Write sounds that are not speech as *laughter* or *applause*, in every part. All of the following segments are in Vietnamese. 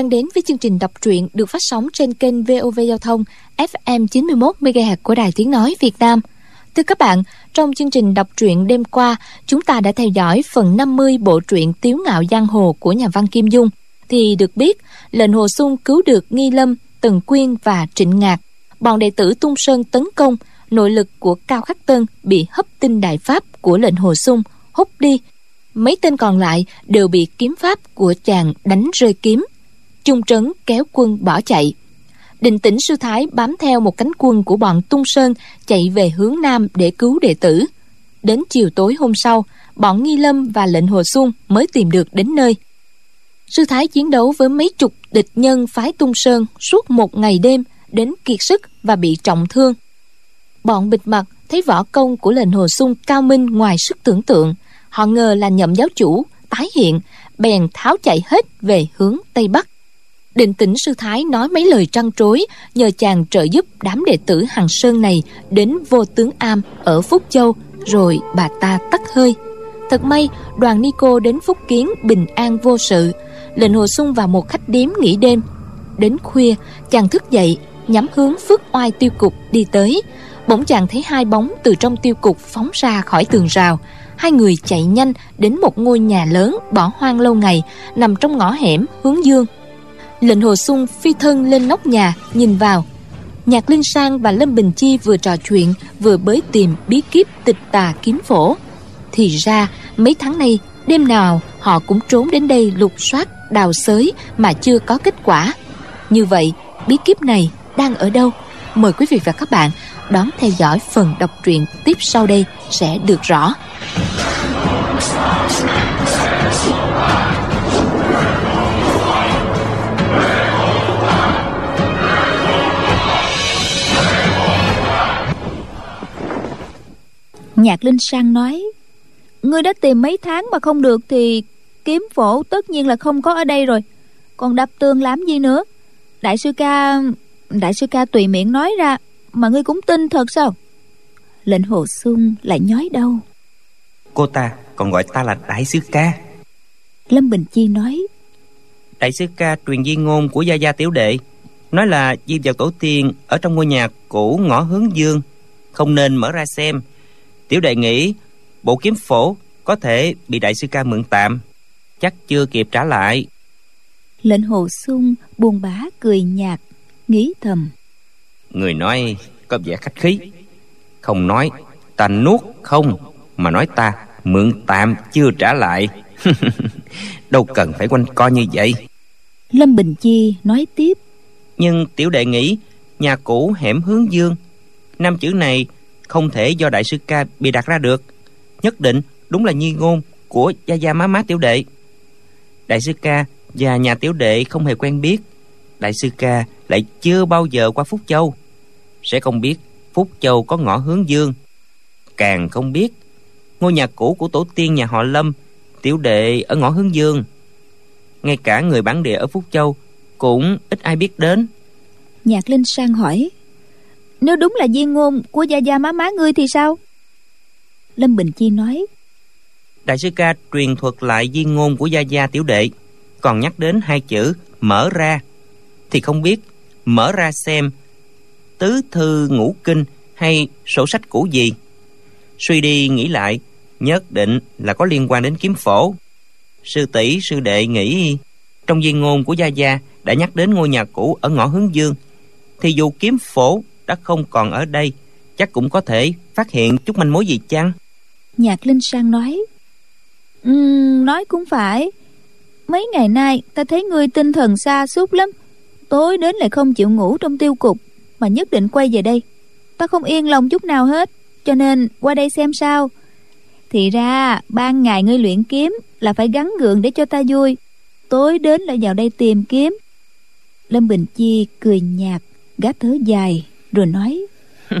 Đang đến với chương trình đọc truyện được phát sóng trên kênh VOV Giao thông FM 91 MHz của Đài Tiếng nói Việt Nam. Thưa các bạn, trong chương trình đọc truyện đêm qua, chúng ta đã theo dõi phần 50 bộ truyện Tiếu ngạo giang hồ của nhà văn Kim Dung thì được biết lệnh Hồ Xuân cứu được Nghi Lâm, Tần Quyên và Trịnh Ngạc. Bọn đệ tử Tung Sơn tấn công, nội lực của Cao Khắc Tân bị hấp tinh đại pháp của lệnh Hồ Xuân hút đi mấy tên còn lại đều bị kiếm pháp của chàng đánh rơi kiếm chung trấn kéo quân bỏ chạy. Định tĩnh sư thái bám theo một cánh quân của bọn tung sơn chạy về hướng nam để cứu đệ tử. Đến chiều tối hôm sau, bọn nghi lâm và lệnh hồ xuân mới tìm được đến nơi. Sư thái chiến đấu với mấy chục địch nhân phái tung sơn suốt một ngày đêm đến kiệt sức và bị trọng thương. Bọn bịt mặt thấy võ công của lệnh hồ xuân cao minh ngoài sức tưởng tượng, họ ngờ là nhậm giáo chủ, tái hiện, bèn tháo chạy hết về hướng tây bắc định tĩnh sư thái nói mấy lời trăn trối, nhờ chàng trợ giúp đám đệ tử hằng sơn này đến vô tướng am ở phúc châu, rồi bà ta tắt hơi. Thật may, đoàn ni cô đến phúc kiến bình an vô sự. Lệnh hồ xuân vào một khách điếm nghỉ đêm. Đến khuya, chàng thức dậy, nhắm hướng phước oai tiêu cục đi tới. Bỗng chàng thấy hai bóng từ trong tiêu cục phóng ra khỏi tường rào. Hai người chạy nhanh đến một ngôi nhà lớn bỏ hoang lâu ngày, nằm trong ngõ hẻm hướng dương lệnh hồ sung phi thân lên nóc nhà, nhìn vào. Nhạc linh sang và lâm bình chi vừa trò chuyện, vừa bới tìm bí kíp tịch tà kiếm phổ. Thì ra, mấy tháng nay, đêm nào họ cũng trốn đến đây lục soát, đào xới mà chưa có kết quả. Như vậy, bí kíp này đang ở đâu? Mời quý vị và các bạn đón theo dõi phần đọc truyện tiếp sau đây sẽ được rõ. Nhạc Linh Sang nói Ngươi đã tìm mấy tháng mà không được Thì kiếm phổ tất nhiên là không có ở đây rồi. Còn đập tường làm gì nữa? Đại sư ca Đại sư ca tùy miệng nói ra Mà ngươi cũng tin thật sao? Lệnh hồ sung lại nhói đâu Cô ta còn gọi ta là Đại sư ca. Lâm Bình Chi nói Đại sư ca truyền di ngôn của Gia Gia Tiểu Đệ Nói là di vào tổ tiên Ở trong ngôi nhà cũ ngõ hướng dương Không nên mở ra xem Tiểu đệ nghĩ bộ kiếm phổ Có thể bị đại sư ca mượn tạm Chắc chưa kịp trả lại. Lệnh hồ sung buồn bã cười nhạt Nghĩ thầm. Người nói có vẻ khách khí. Không nói ta nuốt không Mà nói ta mượn tạm chưa trả lại. *laughs* Đâu cần phải quanh co như vậy. Lâm Bình Chi nói tiếp. Nhưng tiểu đệ nghĩ Nhà cũ hẻm hướng dương. Năm chữ này không thể do đại sư ca bị đặt ra được. Nhất định đúng là nhi ngôn của gia gia má má tiểu đệ. Đại sư ca và nhà tiểu đệ không hề quen biết. Đại sư ca lại chưa bao giờ qua phúc châu. Sẽ không biết phúc châu có ngõ hướng dương. Càng không biết, ngôi nhà cũ của tổ tiên nhà họ lâm, tiểu đệ ở ngõ hướng dương. Ngay cả người bản địa ở phúc châu cũng ít ai biết đến. Nhạc linh sang hỏi nếu đúng là di ngôn của gia gia má má ngươi thì sao? Lâm bình chi nói. Đại sư ca truyền thuật lại di ngôn của gia gia tiểu đệ, còn nhắc đến hai chữ mở ra, thì không biết mở ra xem tứ thư ngũ kinh hay sổ sách cũ gì. Suy đi nghĩ lại, nhất định là có liên quan đến kiếm phổ. Sư tỷ, sư đệ nghĩ, trong di ngôn của gia gia đã nhắc đến ngôi nhà cũ ở ngõ hướng dương, thì dù kiếm phổ đã không còn ở đây chắc cũng có thể phát hiện chút manh mối gì chăng? Nhạc linh sang nói. Um, nói cũng phải. Mấy ngày nay ta thấy ngươi tinh thần xa suốt lắm. Tối đến lại không chịu ngủ trong tiêu cục mà nhất định quay về đây. Ta không yên lòng chút nào hết cho nên qua đây xem sao. Thì ra ban ngày ngươi luyện kiếm là phải gắn gượng để cho ta vui. Tối đến lại vào đây tìm kiếm. Lâm bình chi cười nhạt gác thớ dài rồi nói. *laughs*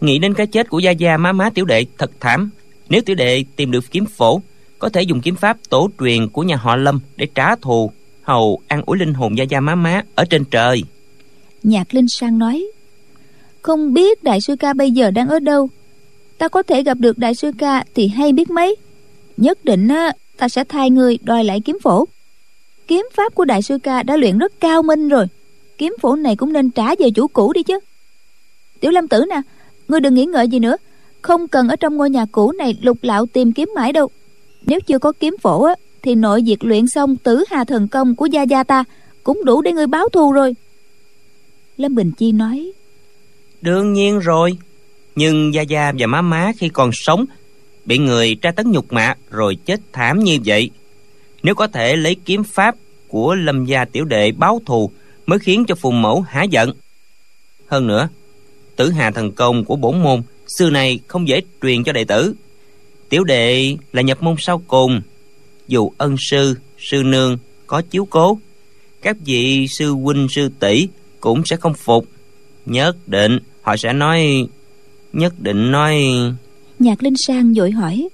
Nghĩ đến cái chết của gia gia má má tiểu đệ thật thảm. Nếu tiểu đệ tìm được kiếm phổ có thể dùng kiếm pháp tổ truyền của nhà họ lâm để trả thù hầu an ủi linh hồn gia gia má má ở trên trời. Nhạc linh sang nói không biết đại sư ca bây giờ đang ở đâu. Ta có thể gặp được đại sư ca thì hay biết mấy. Nhất định á ta sẽ thay người đòi lại kiếm phổ. Kiếm pháp của đại sư ca đã luyện rất cao minh rồi kiếm phổ này cũng nên trả về chủ cũ đi chứ. Tiểu lâm tử nè, ngươi đừng nghĩ ngợi gì nữa. Không cần ở trong ngôi nhà cũ này lục lạo tìm kiếm mãi đâu. Nếu chưa có kiếm phổ á, thì nội diệt luyện xong tử hà thần công của gia gia ta cũng đủ để ngươi báo thù rồi. Lâm bình chi nói, đương nhiên rồi, nhưng gia gia và má má khi còn sống, bị người tra tấn nhục mạ rồi chết thảm như vậy, nếu có thể lấy kiếm pháp của lâm gia tiểu đệ báo thù mới khiến cho phù mẫu hả giận. Hơn nữa tử hà thần công của bổn môn xưa này không dễ truyền cho đệ tử. Tiểu đệ là nhập môn sau cùng dù ân sư sư nương có chiếu cố các vị sư huynh sư tỷ cũng sẽ không phục. Nhất định họ sẽ nói nhất định nói. Nhạc linh sang vội hỏi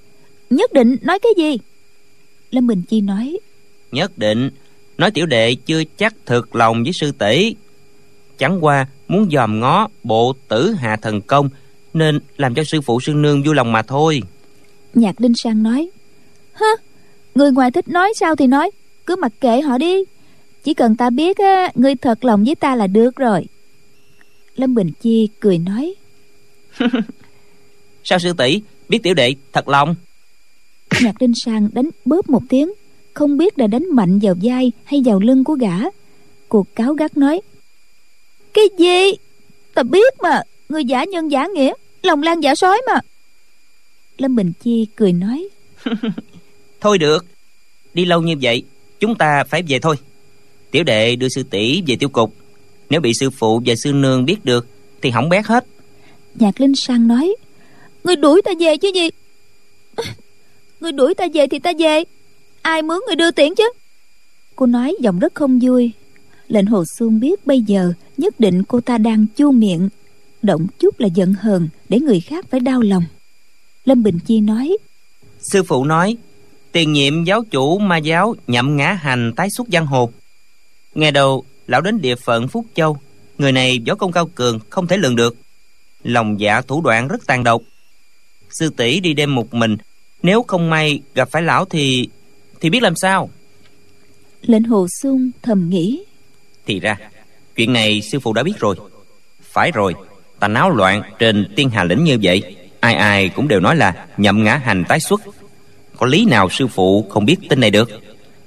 nhất định nói cái gì? Lâm bình chi nói nhất định nói tiểu đệ chưa chắc thực lòng với sư tỷ. Chẳng qua muốn dòm ngó bộ tử hạ thần công nên làm cho sư phụ sư nương vui lòng mà thôi. Nhạc linh sang nói hơ người ngoài thích nói sao thì nói cứ mặc kệ họ đi. Chỉ cần ta biết á ngươi thật lòng với ta là được rồi. Lâm bình chi cười nói *laughs* sao sư tỷ? Biết tiểu đệ thật lòng? Nhạc linh sang đánh bóp một tiếng không biết là đánh mạnh vào vai hay vào lưng của gã. Cuộc cáo gắt nói cái gì? Ta biết mà người giả nhân giả nghĩa lòng lan giả sói mà. Lâm bình chi cười nói *laughs* thôi được đi lâu như vậy chúng ta phải về thôi. Tiểu đệ đưa sư tỷ về tiêu cục. Nếu bị sư phụ và sư nương biết được thì hỏng bét hết. Nhạc linh sang nói người đuổi ta về chứ gì? *laughs* Người đuổi ta về thì ta về ai mướn người đưa tiễn chứ? Cô nói giọng rất không vui. Lệnh hồ xuân biết bây giờ nhất định cô ta đang chu miệng. Động chút là giận hờn để người khác phải đau lòng. Lâm bình chi nói, sư phụ nói, tiền nhiệm giáo chủ ma giáo nhậm ngã hành tái xuất giang hồ. Nghe đầu, lão đến địa phận phúc châu. Người này võ công cao cường, không thể lường được. Lòng dạ thủ đoạn rất tàn độc. Sư tỷ đi đêm một mình, nếu không may gặp phải lão thì thì biết làm sao? Lệnh hồ sung thầm nghĩ. Thì ra chuyện này sư phụ đã biết rồi. Phải rồi ta náo loạn trên tiên hà lĩnh như vậy ai ai cũng đều nói là nhậm ngã hành tái xuất. Có lý nào sư phụ không biết tin này được?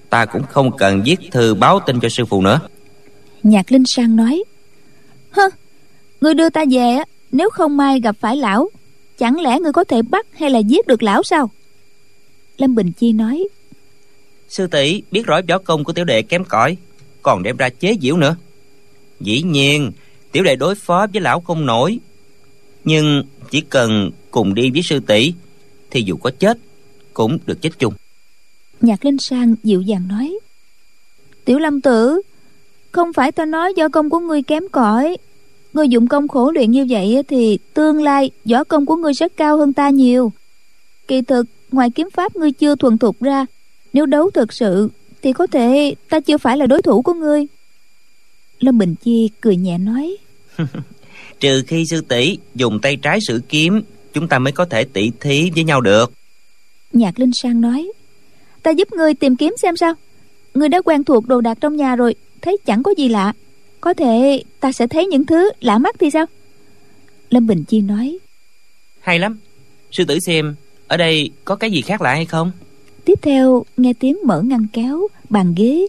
Ta cũng không cần viết thư báo tin cho sư phụ nữa. Nhạc linh sang nói hơ người đưa ta về á nếu không may gặp phải lão chẳng lẽ người có thể bắt hay là giết được lão sao? Lâm bình chi nói sư tỷ, biết rõ võ công của tiểu đệ kém cỏi, còn đem ra chế giễu nữa. Dĩ nhiên, tiểu đệ đối phó với lão không nổi, nhưng chỉ cần cùng đi với sư tỷ, thì dù có chết, cũng được chết chung. Nhạc linh sang dịu dàng nói, tiểu lâm tử, không phải ta nói do công của ngươi kém cỏi. Ngươi dụng công khổ luyện như vậy thì tương lai võ công của ngươi sẽ cao hơn ta nhiều. Kỳ thực, ngoài kiếm pháp ngươi chưa thuần thục ra nếu đấu thực sự thì có thể ta chưa phải là đối thủ của ngươi. Lâm bình chi cười nhẹ nói. *laughs* Trừ khi sư tỷ dùng tay trái sử kiếm chúng ta mới có thể tỉ thí với nhau được. Nhạc linh sang nói. Ta giúp ngươi tìm kiếm xem sao. Ngươi đã quen thuộc đồ đạc trong nhà rồi thấy chẳng có gì lạ. Có thể ta sẽ thấy những thứ lạ mắt thì sao? Lâm bình chi nói. Hay lắm. Sư tử xem ở đây có cái gì khác lạ hay không tiếp theo nghe tiếng mở ngăn kéo bàn ghế.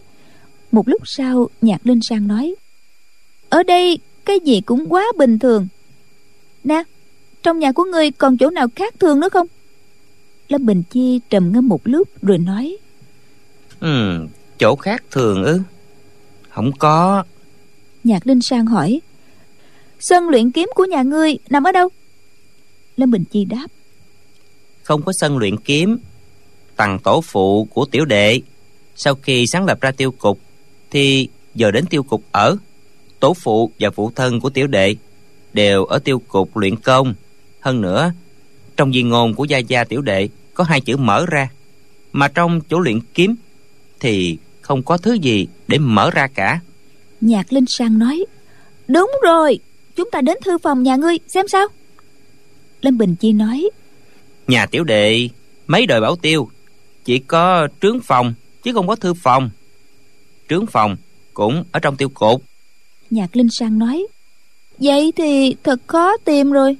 Một lúc sau nhạc linh sang nói ở đây cái gì cũng quá bình thường. Nè trong nhà của ngươi còn chỗ nào khác thường nữa không? Lâm bình chi trầm ngâm một lúc rồi nói ừ chỗ khác thường ư? Không có. Nhạc linh sang hỏi sân luyện kiếm của nhà ngươi nằm ở đâu? Lâm bình chi đáp không có sân luyện kiếm tầng tổ phụ của tiểu đệ. Sau khi sáng lập ra tiêu cục thì giờ đến tiêu cục ở tổ phụ và phụ thân của tiểu đệ đều ở tiêu cục luyện công. Hơn nữa trong di ngôn của gia gia tiểu đệ có hai chữ mở ra mà trong chỗ luyện kiếm thì không có thứ gì để mở ra cả. Nhạc linh sang nói đúng rồi chúng ta đến thư phòng nhà ngươi xem sao. Lâm bình chi nói nhà tiểu đệ mấy đời bảo tiêu chỉ có trướng phòng chứ không có thư phòng. Trướng phòng cũng ở trong tiêu cột. Nhạc linh sang nói vậy thì thật khó tìm rồi.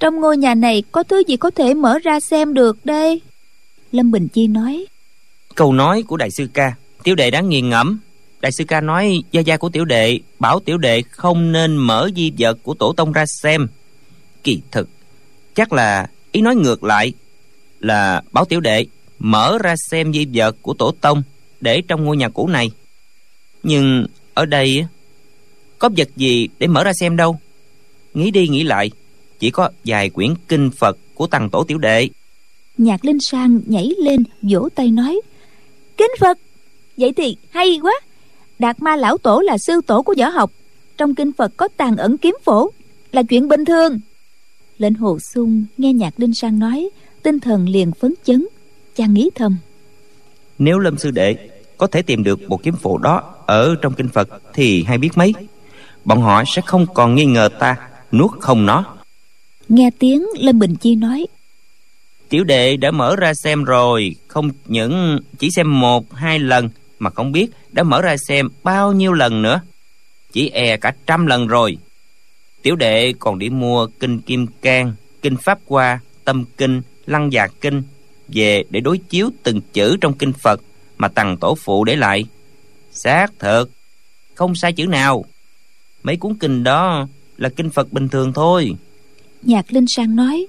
Trong ngôi nhà này có thứ gì có thể mở ra xem được đây? Lâm bình chi nói câu nói của đại sư ca tiểu đệ đáng nghiền ngẫm. Đại sư ca nói gia gia của tiểu đệ bảo tiểu đệ không nên mở di vật của tổ tông ra xem. Kỳ thực chắc là ý nói ngược lại là bảo tiểu đệ mở ra xem di vật của tổ tông để trong ngôi nhà cũ này. Nhưng ở đây có vật gì để mở ra xem đâu. Nghĩ đi nghĩ lại, chỉ có vài quyển kinh phật của tằng tổ tiểu đệ. Nhạc linh sang nhảy lên, vỗ tay nói, kinh phật! Vậy thì hay quá! Đạt ma lão tổ là sư tổ của võ học. Trong kinh phật có tàn ẩn kiếm phổ, là chuyện bình thường. Lệnh hồ sung, nghe nhạc linh sang nói, tinh thần liền phấn chấn chàng nghĩ thầm. Nếu lâm sư đệ có thể tìm được một kiếm phổ đó ở trong kinh phật thì hay biết mấy. Bọn họ sẽ không còn nghi ngờ ta nuốt không nó. Nghe tiếng lâm bình chi nói tiểu đệ đã mở ra xem rồi không những chỉ xem một hai lần mà không biết đã mở ra xem bao nhiêu lần nữa. Chỉ e cả trăm lần rồi. Tiểu đệ còn đi mua kinh kim cang kinh pháp hoa tâm kinh lăng già kinh về để đối chiếu từng chữ trong kinh phật mà tằng tổ phụ để lại. Xác thật không sai chữ nào. Mấy cuốn kinh đó là kinh phật bình thường thôi. Nhạc linh sang nói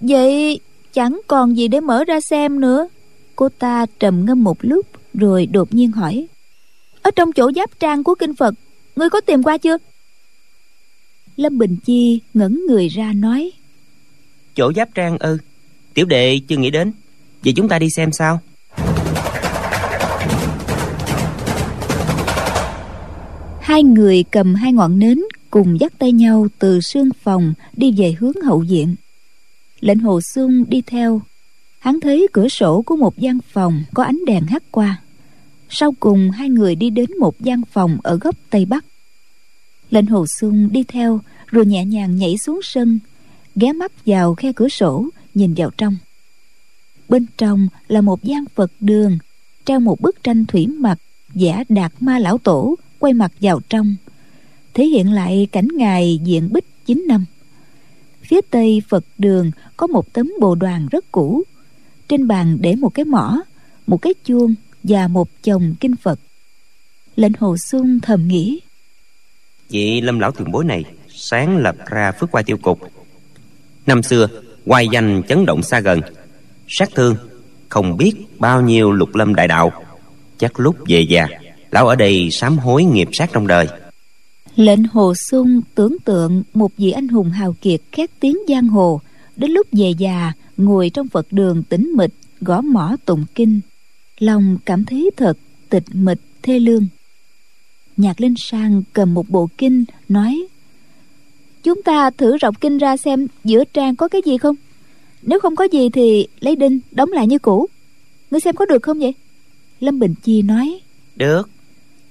vậy chẳng còn gì để mở ra xem nữa. Cô ta trầm ngâm một lúc rồi đột nhiên hỏi ở trong chỗ giáp trang của kinh phật ngươi có tìm qua chưa? Lâm bình chi ngẩn người ra nói chỗ giáp trang ư? Tiểu đệ chưa nghĩ đến vậy chúng ta đi xem sao. Hai người cầm hai ngọn nến cùng dắt tay nhau từ sương phòng đi về hướng hậu diện. lệnh hồ xuân đi theo. Hắn thấy cửa sổ của một gian phòng có ánh đèn hắt qua. Sau cùng, hai người đi đến một gian phòng ở góc tây bắc. Lệnh hồ xuân đi theo, rồi nhẹ nhàng nhảy xuống sân, ghé mắt vào khe cửa sổ, nhìn vào trong bên trong là một gian phật đường, treo một bức tranh thủy mặc, giả đạt ma lão tổ, quay mặt vào trong. Thể hiện lại cảnh ngài diện bích chín năm. Phía tây phật đường có một tấm bồ đoàn rất cũ. Trên bàn để một cái mỏ, một cái chuông và một chồng kinh phật. Lệnh hồ xuân thầm nghĩ. Vị lâm lão tiền bối này sáng lập ra phước qua tiêu cục. Năm xưa quay danh chấn động xa gần sát thương, không biết bao nhiêu lục lâm đại đạo. Chắc lúc về già, lão ở đây sám hối nghiệp sát trong đời. Lệnh hồ sung tưởng tượng một vị anh hùng hào kiệt khét tiếng giang hồ. Đến lúc về già, ngồi trong phật đường tĩnh mịch, gõ mỏ tụng kinh. Lòng cảm thấy thật tịch mịch thê lương. Nhạc linh sang cầm một bộ kinh, nói, chúng ta thử rộng kinh ra xem, giữa trang có cái gì không? Nếu không có gì thì lấy đinh đóng lại như cũ. Ngươi xem có được không vậy? Lâm bình chi nói. Được.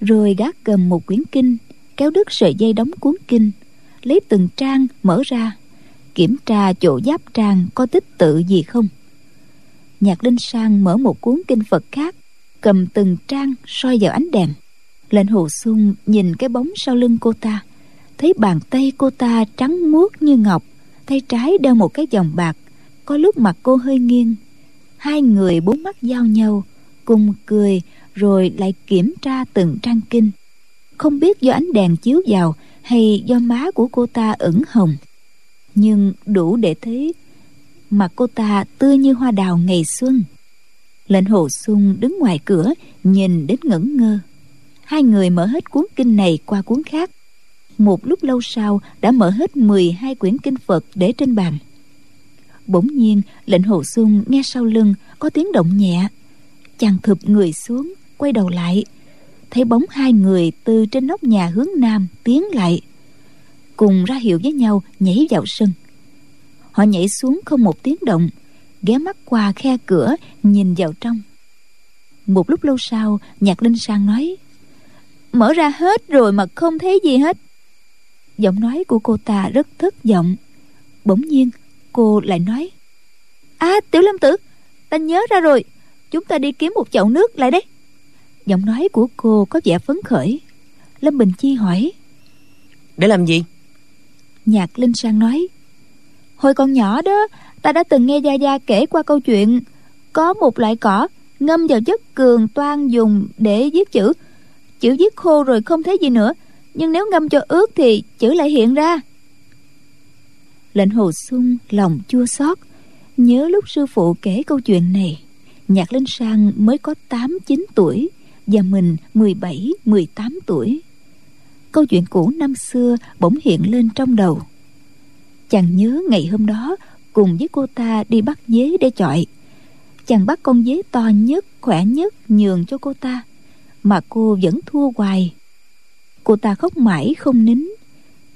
Rồi gác cầm một quyển kinh kéo đứt sợi dây đóng cuốn kinh lấy từng trang mở ra kiểm tra chỗ giáp trang có tích tự gì không. Nhạc linh sang mở một cuốn kinh phật khác cầm từng trang soi vào ánh đèn. Lệnh hồ xuân nhìn cái bóng sau lưng cô ta thấy bàn tay cô ta trắng muốt như ngọc tay trái đeo một cái vòng bạc có lúc mặt cô hơi nghiêng, hai người bốn mắt giao nhau, cùng cười rồi lại kiểm tra từng trang kinh. Không biết do ánh đèn chiếu vào hay do má của cô ta ửng hồng, nhưng đủ để thấy mặt cô ta tươi như hoa đào ngày xuân. Lệnh hồ sung đứng ngoài cửa, nhìn đến ngẩn ngơ. Hai người mở hết cuốn kinh này qua cuốn khác. Một lúc lâu sau, đã mở hết 12 quyển kinh Phật để trên bàn. Bỗng nhiên, lệnh hồ xuân nghe sau lưng có tiếng động nhẹ. Chàng thụp người xuống, quay đầu lại. Thấy bóng hai người từ trên nóc nhà hướng nam tiến lại. Cùng ra hiệu với nhau nhảy vào sân. Họ nhảy xuống không một tiếng động, ghé mắt qua khe cửa nhìn vào trong. Một lúc lâu sau, Nhạc Linh Sang nói Mở ra hết rồi mà không thấy gì hết giọng nói của cô ta rất thất vọng bỗng nhiên cô lại nói à tiểu lâm tử ta nhớ ra rồi chúng ta đi kiếm một chậu nước lại đây. Giọng nói của cô có vẻ phấn khởi. Lâm bình chi hỏi để làm gì? Nhạc linh sang nói hồi còn nhỏ đó ta đã từng nghe gia gia kể qua câu chuyện có một loại cỏ ngâm vào chất cường toan dùng để viết chữ. Chữ viết khô rồi không thấy gì nữa nhưng nếu ngâm cho ướt thì chữ lại hiện ra lệnh hồ sung lòng chua xót. Nhớ lúc sư phụ kể câu chuyện này, nhạc linh sang mới có tám, chín tuổi và mình mười bảy, mười tám tuổi. Câu chuyện cũ năm xưa bỗng hiện lên trong đầu. Chàng nhớ ngày hôm đó cùng với cô ta đi bắt dế để chọi. Chàng bắt con dế to nhất, khỏe nhất nhường cho cô ta, mà cô vẫn thua hoài. Cô ta khóc mãi không nín.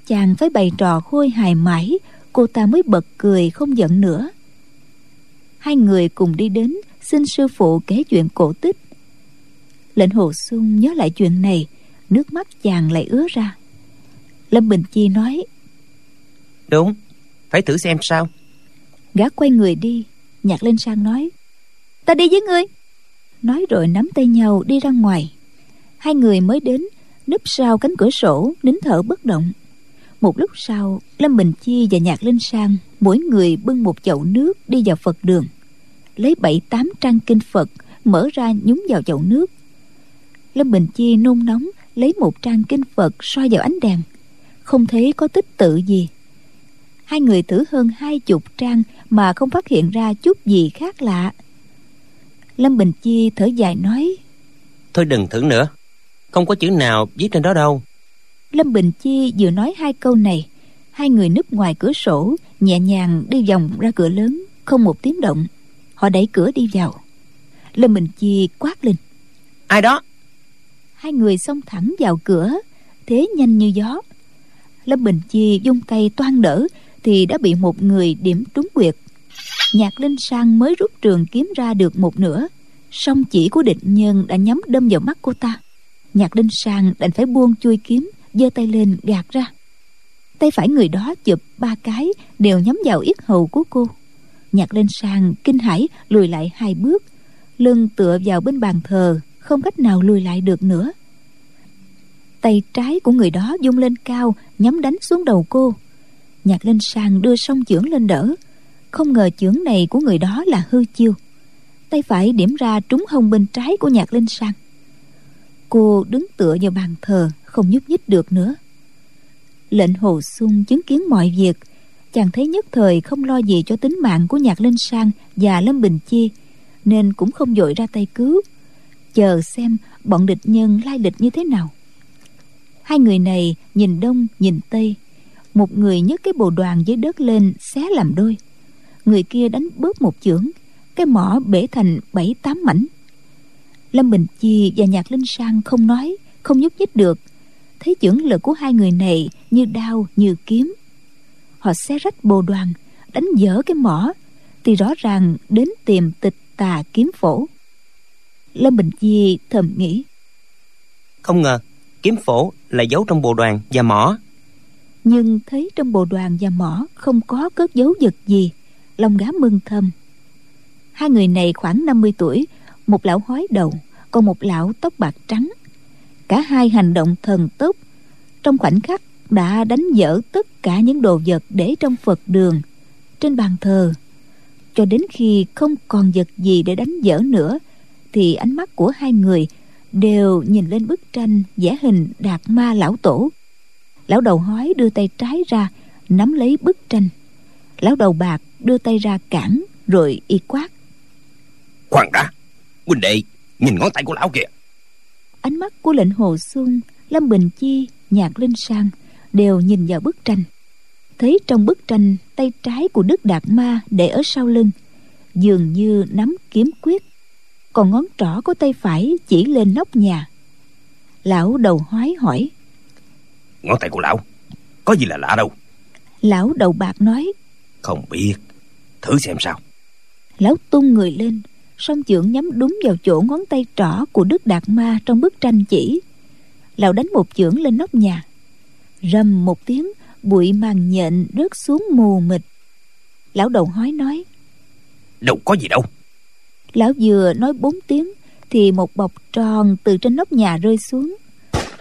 Chàng phải bày trò khôi hài mãi cô ta mới bật cười không giận nữa. Hai người cùng đi đến xin sư phụ kể chuyện cổ tích. Lệnh hồ xuân nhớ lại chuyện này nước mắt chàng lại ứa ra. Lâm bình chi nói đúng phải thử xem sao. Gã quay người đi nhạc lên sang nói ta đi với ngươi. Nói rồi nắm tay nhau đi ra ngoài. Hai người mới đến núp sau cánh cửa sổ nín thở bất động một lúc sau, lâm bình chi và nhạc linh sang, mỗi người bưng một chậu nước đi vào phật đường, lấy bảy, tám trang kinh phật mở ra nhúng vào chậu nước. Lâm bình chi nôn nóng lấy một trang kinh phật soi vào ánh đèn. Không thấy có tích tự gì. Hai người thử hơn hai chục trang mà không phát hiện ra chút gì khác lạ. Lâm bình chi thở dài nói, thôi đừng thử nữa. Không có chữ nào viết trên đó đâu lâm bình chi vừa nói hai câu này. Hai người núp ngoài cửa sổ nhẹ nhàng đi vòng ra cửa lớn không một tiếng động. Họ đẩy cửa đi vào. Lâm bình chi quát lên. Ai đó? Hai người xông thẳng vào cửa thế nhanh như gió. Lâm bình chi dung tay toan đỡ thì đã bị một người điểm trúng quyệt. Nhạc linh sang mới rút trường kiếm ra được một nửa. Song chỉ của địch nhân đã nhắm đâm vào mắt cô ta. Nhạc linh sang đành phải buông chui kiếm giơ tay lên gạt ra. Tay phải người đó chụp ba cái đều nhắm vào yết hầu của cô. Nhặt lên sàn, kinh hãi, lùi lại hai bước. Lưng tựa vào bên bàn thờ, không cách nào lùi lại được nữa. Tay trái của người đó dung lên cao, nhắm đánh xuống đầu cô. Nhặt lên sàn đưa song chưởng lên đỡ. Không ngờ chưởng này của người đó là hư chiêu. Tay phải điểm ra trúng hông bên trái của nhạc linh sang cô đứng tựa vào bàn thờ không nhúc nhích được nữa. Lệnh hồ xuân chứng kiến mọi việc, chàng thấy nhất thời không lo gì cho tính mạng của nhạc linh sang và lâm bình chi, nên cũng không dội ra tay cứu, chờ xem bọn địch nhân lai địch như thế nào. Hai người này nhìn đông, nhìn tây, một người nhấc cái bồ đoàn dưới đất lên xé làm đôi, người kia đánh bớt một chưởng, cái mỏ bể thành bảy tám mảnh. Lâm bình chi và nhạc linh sang không nói, không nhúc nhích được thấy chưởng lực của hai người này như đao như kiếm. Họ xé rách bồ đoàn đánh dở cái mỏ thì rõ ràng đến tìm tịch tà kiếm phổ. Lâm bình chi thầm nghĩ không ngờ kiếm phổ lại giấu trong bồ đoàn và mỏ. Nhưng thấy trong bồ đoàn và mỏ không có cất dấu vật gì lòng gá mừng thầm. Hai người này khoảng 50 tuổi một lão hói đầu còn một lão tóc bạc trắng cả hai hành động thần tốc. Trong khoảnh khắc, đã đánh dở tất cả những đồ vật để trong phật đường, trên bàn thờ. Cho đến khi không còn vật gì để đánh dở nữa, thì ánh mắt của hai người đều nhìn lên bức tranh vẽ hình đạt ma lão tổ. Lão đầu hói đưa tay trái ra, nắm lấy bức tranh. Lão đầu bạc đưa tay ra cản, rồi y quát. Khoan đã, huynh đệ, nhìn ngón tay của lão kìa ánh mắt của lệnh hồ xuân lâm bình chi nhạc linh sang đều nhìn vào bức tranh. Thấy trong bức tranh tay trái của đức đạt ma để ở sau lưng dường như nắm kiếm quyết còn ngón trỏ của tay phải chỉ lên nóc nhà. Lão đầu hói hỏi ngón tay của lão có gì là lạ đâu? Lão đầu bạc nói không biết thử xem sao. Lão tung người lên song chưởng nhắm đúng vào chỗ ngón tay trỏ của đức đạt ma trong bức tranh chỉ. Lão đánh một chưởng lên nóc nhà. Rầm một tiếng bụi màn nhện rớt xuống mù mịt. Lão đầu hói nói đâu có gì đâu. Lão vừa nói bốn tiếng thì một bọc tròn từ trên nóc nhà rơi xuống.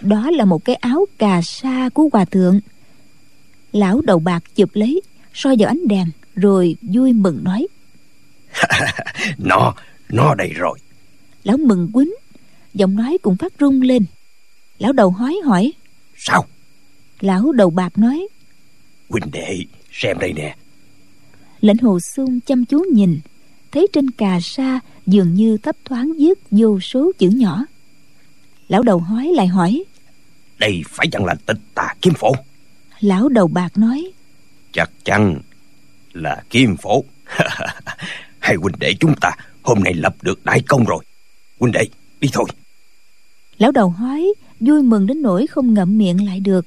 Đó là một cái áo cà sa của hòa thượng. Lão đầu bạc chụp lấy soi vào ánh đèn rồi vui mừng nói *laughs* nó nó đây rồi. Lão mừng quýnh giọng nói cũng phát rung lên. Lão đầu hói hỏi. Sao? Lão đầu bạc nói. Huynh đệ xem đây nè. Lệnh hồ sung chăm chú nhìn thấy trên cà sa dường như thấp thoáng viết vô số chữ nhỏ. Lão đầu hói lại hỏi. Đây phải chăng là tịch tà kim phổ? Lão đầu bạc nói. Chắc chắn là kim phổ. *laughs* Hai huynh đệ chúng ta hôm nay lập được đại công rồi. Huynh đệ đi thôi. Lão đầu hói vui mừng đến nỗi không ngậm miệng lại được.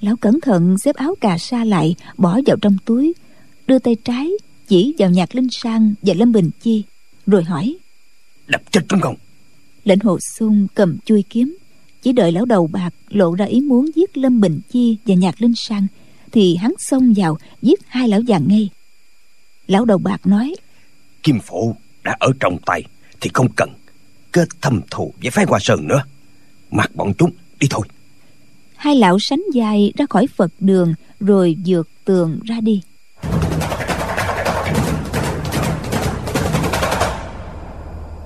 Lão cẩn thận xếp áo cà sa lại bỏ vào trong túi đưa tay trái chỉ vào nhạc linh sang và lâm bình chi rồi hỏi. Đập chết chúng không lệnh hồ sung cầm chui kiếm chỉ đợi lão đầu bạc lộ ra ý muốn giết lâm bình chi và nhạc linh sang thì hắn xông vào giết hai lão già ngay. Lão đầu bạc nói. Kim phổ đã ở trong tay, thì không cần kết thâm thù với phái hoa sơn nữa. Mặc bọn chúng đi thôi. Hai lão sánh dài ra khỏi phật đường, rồi vượt tường ra đi.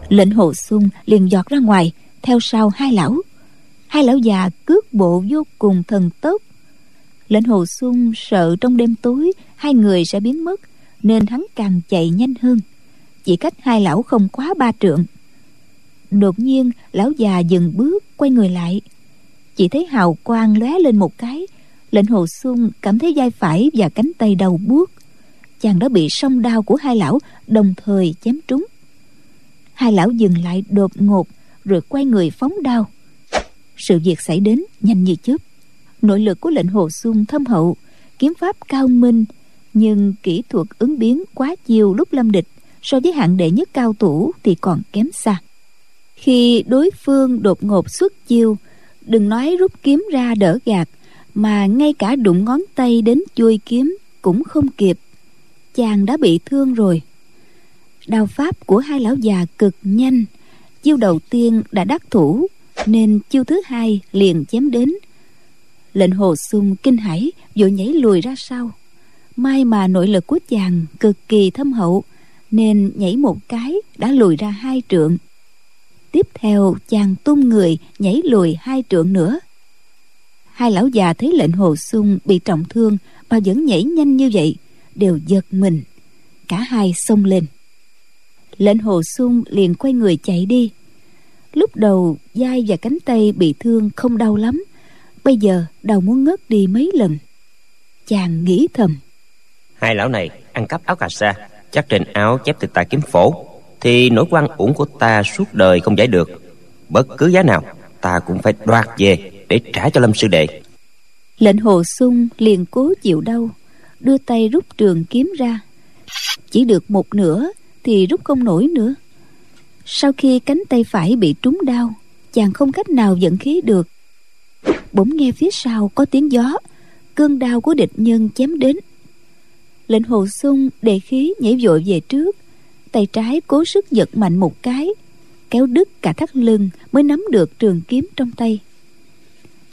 Lệnh hồ sung liền giọt ra ngoài, theo sau hai lão. Hai lão già cước bộ vô cùng thần tốc. Lệnh hồ sung sợ trong đêm tối hai người sẽ biến mất, nên hắn càng chạy nhanh hơn chỉ cách hai lão không quá ba trượng. Đột nhiên, lão già dừng bước, quay người lại. Chỉ thấy hào quang lóe lên một cái, lệnh hồ xuân cảm thấy vai phải và cánh tay đầu buốt. Chàng đã bị song đao của hai lão đồng thời chém trúng. Hai lão dừng lại đột ngột, rồi quay người phóng đao. Sự việc xảy đến nhanh như chớp. Nội lực của lệnh hồ xuân thâm hậu, kiếm pháp cao minh, nhưng kỹ thuật ứng biến quá chiều lúc lâm địch so với hạng đệ nhất cao thủ thì còn kém xa. Khi đối phương đột ngột xuất chiêu, đừng nói rút kiếm ra đỡ gạt, mà ngay cả đụng ngón tay đến chui kiếm cũng không kịp. Chàng đã bị thương rồi. Đao pháp của hai lão già cực nhanh, chiêu đầu tiên đã đắc thủ, nên chiêu thứ hai liền chém đến. Lệnh hồ sung kinh hãi, vội nhảy lùi ra sau. May mà nội lực của chàng cực kỳ thâm hậu nên nhảy một cái đã lùi ra hai trượng. Tiếp theo, chàng tung người nhảy lùi hai trượng nữa. Hai lão già thấy lệnh hồ sung bị trọng thương mà vẫn nhảy nhanh như vậy, đều giật mình. Cả hai xông lên. Lệnh hồ sung liền quay người chạy đi. Lúc đầu, vai và cánh tay bị thương không đau lắm, bây giờ đầu muốn ngất đi mấy lần. Chàng nghĩ thầm. Hai lão này ăn cắp áo cà sa chắc trên áo chép từ ta kiếm phổ, thì nỗi quan uổng của ta suốt đời không giải được. Bất cứ giá nào, ta cũng phải đoạt về để trả cho lâm sư đệ. Lệnh hồ sung liền cố chịu đau, đưa tay rút trường kiếm ra. Chỉ được một nửa thì rút không nổi nữa. Sau khi cánh tay phải bị trúng đau, chàng không cách nào dẫn khí được. Bỗng nghe phía sau có tiếng gió cơn đau của địch nhân chém đến lệnh hồ sung đề khí nhảy vội về trước. Tay trái cố sức giật mạnh một cái, kéo đứt cả thắt lưng mới nắm được trường kiếm trong tay.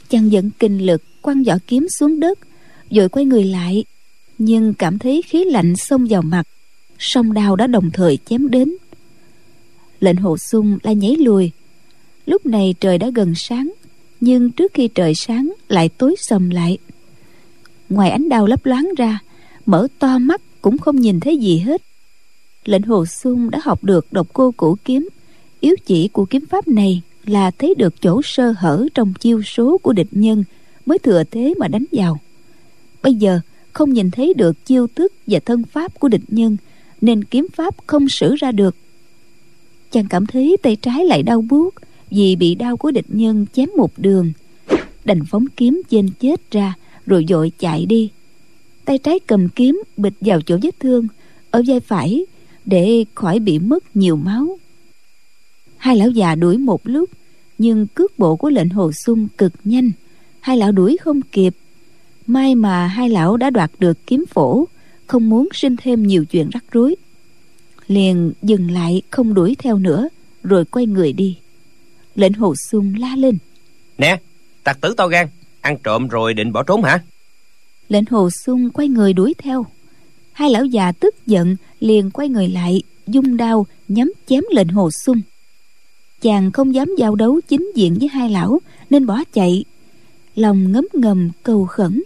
Chàng dẫn kinh lực quăng vỏ kiếm xuống đất, rồi quay người lại, nhưng cảm thấy khí lạnh xông vào mặt, song đao đã đồng thời chém đến. Lệnh hồ sung lại nhảy lùi. Lúc này trời đã gần sáng, nhưng trước khi trời sáng lại tối sầm lại. Ngoài ánh đao lấp loáng ra mở to mắt cũng không nhìn thấy gì hết. Lệnh hồ xuân đã học được độc cô cổ kiếm. Yếu chỉ của kiếm pháp này là thấy được chỗ sơ hở trong chiêu số của địch nhân mới thừa thế mà đánh vào. Bây giờ không nhìn thấy được chiêu thức và thân pháp của địch nhân, nên kiếm pháp không sử ra được. Chàng cảm thấy tay trái lại đau buốt vì bị đau của địch nhân chém một đường. Đành phóng kiếm trên chết ra, rồi dội chạy đi tay trái cầm kiếm, bịch vào chỗ vết thương, ở vai phải, để khỏi bị mất nhiều máu. Hai lão già đuổi một lúc, nhưng cước bộ của lệnh hồ sung cực nhanh. Hai lão đuổi không kịp. May mà hai lão đã đoạt được kiếm phổ, không muốn sinh thêm nhiều chuyện rắc rối. Liền dừng lại, không đuổi theo nữa, rồi quay người đi. Lệnh hồ sung la lên. Nè, tặc tử to gan, ăn trộm rồi định bỏ trốn hả? Lệnh hồ sung quay người đuổi theo. Hai lão già tức giận liền quay người lại dung đao nhắm chém lệnh hồ sung. Chàng không dám giao đấu chính diện với hai lão nên bỏ chạy. Lòng ngấm ngầm cầu khẩn.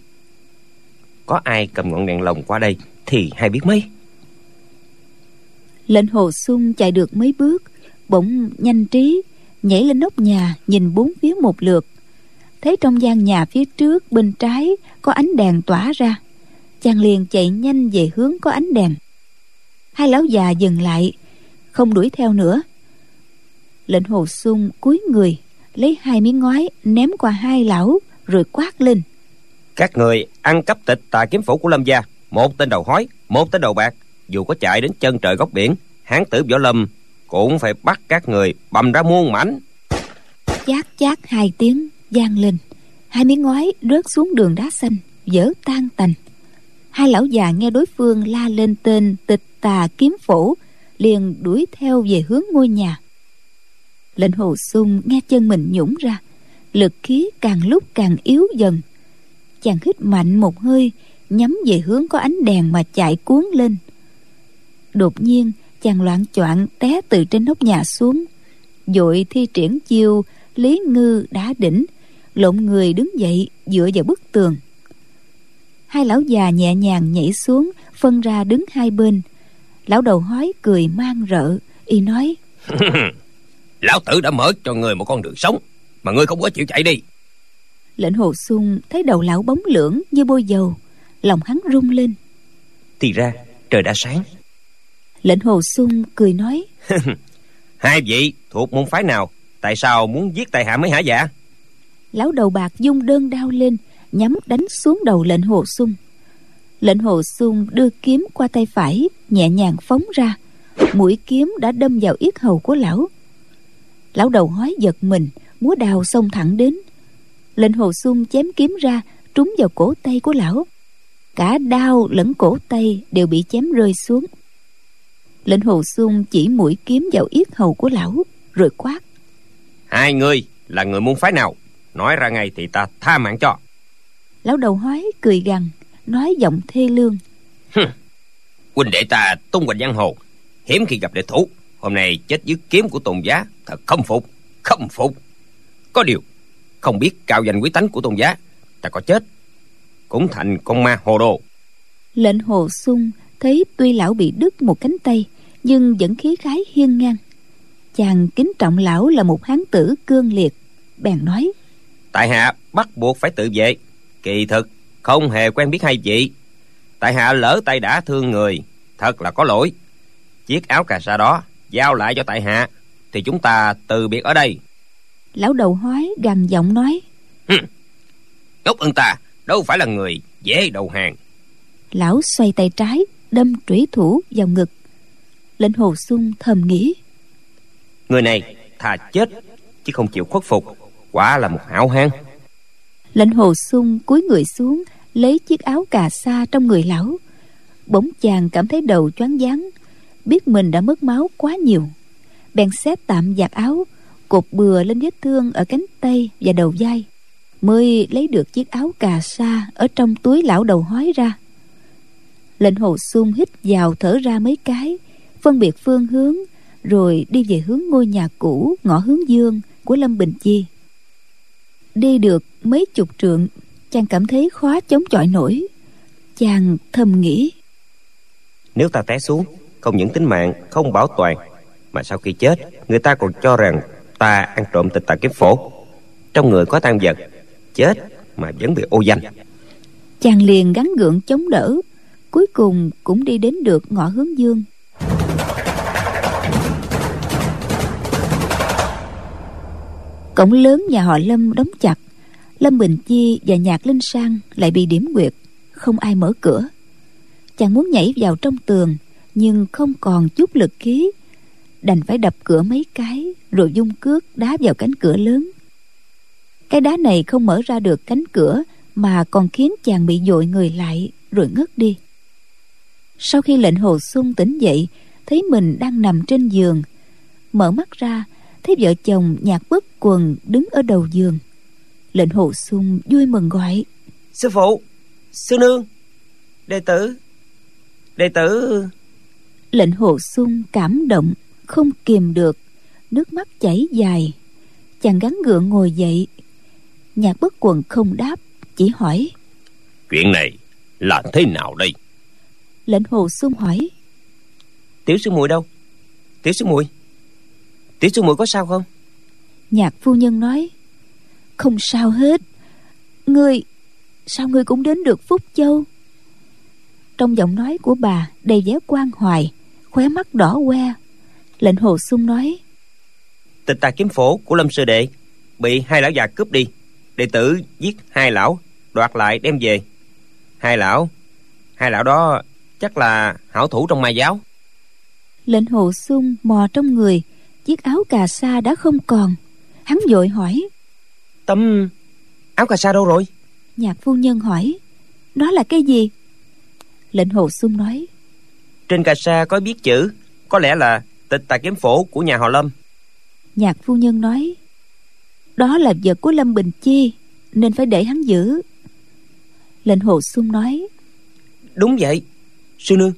Có ai cầm ngọn đèn lồng qua đây thì hay biết mấy? Lệnh hồ sung chạy được mấy bước bỗng nhanh trí nhảy lên nóc nhà nhìn bốn phía một lượt thấy trong gian nhà phía trước bên trái có ánh đèn tỏa ra. Chàng liền chạy nhanh về hướng có ánh đèn. Hai lão già dừng lại không đuổi theo nữa. Lệnh hồ sung cúi người lấy hai miếng ngói ném qua hai lão rồi quát lên. Các người ăn cắp tịch tà kiếm phủ của lâm gia. Một tên đầu hói một tên đầu bạc. Dù có chạy đến chân trời góc biển hán tử võ lâm cũng phải bắt các người bầm ra muôn mảnh. Chát chát hai tiếng vang lên. Hai miếng ngói rớt xuống đường đá xanh dở tan tành. Hai lão già nghe đối phương la lên tên tịch tà kiếm phổ, liền đuổi theo về hướng ngôi nhà. Lệnh hồ sung nghe chân mình nhũng ra, lực khí càng lúc càng yếu dần. Chàng hít mạnh một hơi, nhắm về hướng có ánh đèn mà chạy cuốn lên. Đột nhiên, chàng loạn choạng té từ trên nóc nhà xuống. Dội thi triển chiêu lý ngư đá đỉnh lộn người đứng dậy dựa vào bức tường. Hai lão già nhẹ nhàng nhảy xuống phân ra đứng hai bên. Lão đầu hói cười mang rợ y nói *laughs* lão tử đã mở cho người một con đường sống mà ngươi không có chịu chạy đi. Lệnh hồ sung thấy đầu lão bóng lưỡng như bôi dầu lòng hắn rung lên. Thì ra trời đã sáng. Lệnh hồ sung cười nói *laughs* hai vị thuộc môn phái nào? Tại sao muốn giết tài hạ mấy hả dạ lão đầu bạc dung đơn đao lên, nhắm đánh xuống đầu lệnh hồ sung. Lệnh hồ sung đưa kiếm qua tay phải, nhẹ nhàng phóng ra. Mũi kiếm đã đâm vào yết hầu của lão. Lão đầu hói giật mình, múa đào xông thẳng đến. Lệnh hồ sung chém kiếm ra, trúng vào cổ tay của lão. Cả đao lẫn cổ tay đều bị chém rơi xuống. Lệnh hồ sung chỉ mũi kiếm vào yết hầu của lão, rồi quát. Hai người là người môn phái nào? Nói ra ngay thì ta tha mạng cho. Lão đầu hói cười gằn nói giọng thê lương. Huynh đệ ta tung hoành giang hồ hiếm khi gặp địch thủ. Hôm nay chết dưới kiếm của tôn giá thật không phục không phục. Có điều không biết cao danh quý tánh của tôn giá ta có chết cũng thành con ma hồ đồ. Lệnh hồ sung thấy tuy lão bị đứt một cánh tay nhưng vẫn khí khái hiên ngang. Chàng kính trọng lão là một hán tử cương liệt bèn nói tại hạ bắt buộc phải tự vệ. Kỳ thực không hề quen biết hai vị. Tại hạ lỡ tay đã thương người thật là có lỗi. Chiếc áo cà sa đó giao lại cho tại hạ thì chúng ta từ biệt ở đây. Lão đầu hói gằn giọng nói. Ngốc ưng ta đâu phải là người dễ đầu hàng. Lão xoay tay trái đâm trủy thủ vào ngực. Lệnh hồ sung thầm nghĩ. Người này thà chết chứ không chịu khuất phục quả là một hảo hán. Lệnh hồ sung cúi người xuống, lấy chiếc áo cà sa trong người lão. Bỗng chàng cảm thấy đầu choáng váng, biết mình đã mất máu quá nhiều. Bèn xếp tạm giặt áo, cột bừa lên vết thương ở cánh tay và đầu vai, mới lấy được chiếc áo cà sa ở trong túi lão đầu hói ra. Lệnh hồ sung hít vào thở ra mấy cái, phân biệt phương hướng, rồi đi về hướng ngôi nhà cũ ngõ hướng dương của lâm bình chi đi được mấy chục trượng chàng cảm thấy khó chống chọi nổi. Chàng thầm nghĩ. Nếu ta té xuống không những tính mạng không bảo toàn mà sau khi chết người ta còn cho rằng ta ăn trộm tịch tà kiếm phổ. Trong người có tan vật chết mà vẫn bị ô danh. Chàng liền gắn gượng chống đỡ cuối cùng cũng đi đến được ngõ hướng dương cổng lớn nhà họ lâm đóng chặt. Lâm bình chi và nhạc linh sang lại bị điểm quyệt không ai mở cửa. Chàng muốn nhảy vào trong tường, nhưng không còn chút lực khí. Đành phải đập cửa mấy cái, rồi dung cước đá vào cánh cửa lớn. Cái đá này không mở ra được cánh cửa, mà còn khiến chàng bị dội người lại, rồi ngất đi. Sau khi lệnh hồ Xuân tỉnh dậy, thấy mình đang nằm trên giường, mở mắt ra thấy vợ chồng nhạc bất quần đứng ở đầu giường. Lệnh hồ sung vui mừng gọi. Sư phụ sư nương đệ tử đệ tử. Lệnh hồ sung cảm động không kìm được nước mắt chảy dài. Chàng gắn gượng ngồi dậy. Nhạc bất quần không đáp chỉ hỏi. Chuyện này là thế nào đây? Lệnh hồ sung hỏi. Tiểu sư muội đâu? Tiểu sư muội tiểu sư muội có sao không? Nhạc phu nhân nói không sao hết. Ngươi sao ngươi cũng đến được phúc châu? Trong giọng nói của bà đầy vẻ quan hoài khóe mắt đỏ que lệnh hồ sung nói tịch tà kiếm phổ của lâm sư đệ bị hai lão già cướp đi. Đệ tử giết hai lão đoạt lại đem về. Hai lão hai lão đó chắc là hảo thủ trong ma giáo. Lệnh hồ sung mò trong người chiếc áo cà sa đã không còn. Hắn vội hỏi. Tâm áo cà sa đâu rồi? Nhạc phu nhân hỏi. Đó là cái gì? Lệnh hồ sung nói. Trên cà sa có viết chữ có lẽ là tịch tà kiếm phổ của nhà họ lâm. Nhạc phu nhân nói. Đó là vật của lâm bình chi nên phải để hắn giữ. Lệnh hồ sung nói. Đúng vậy. Sư nương.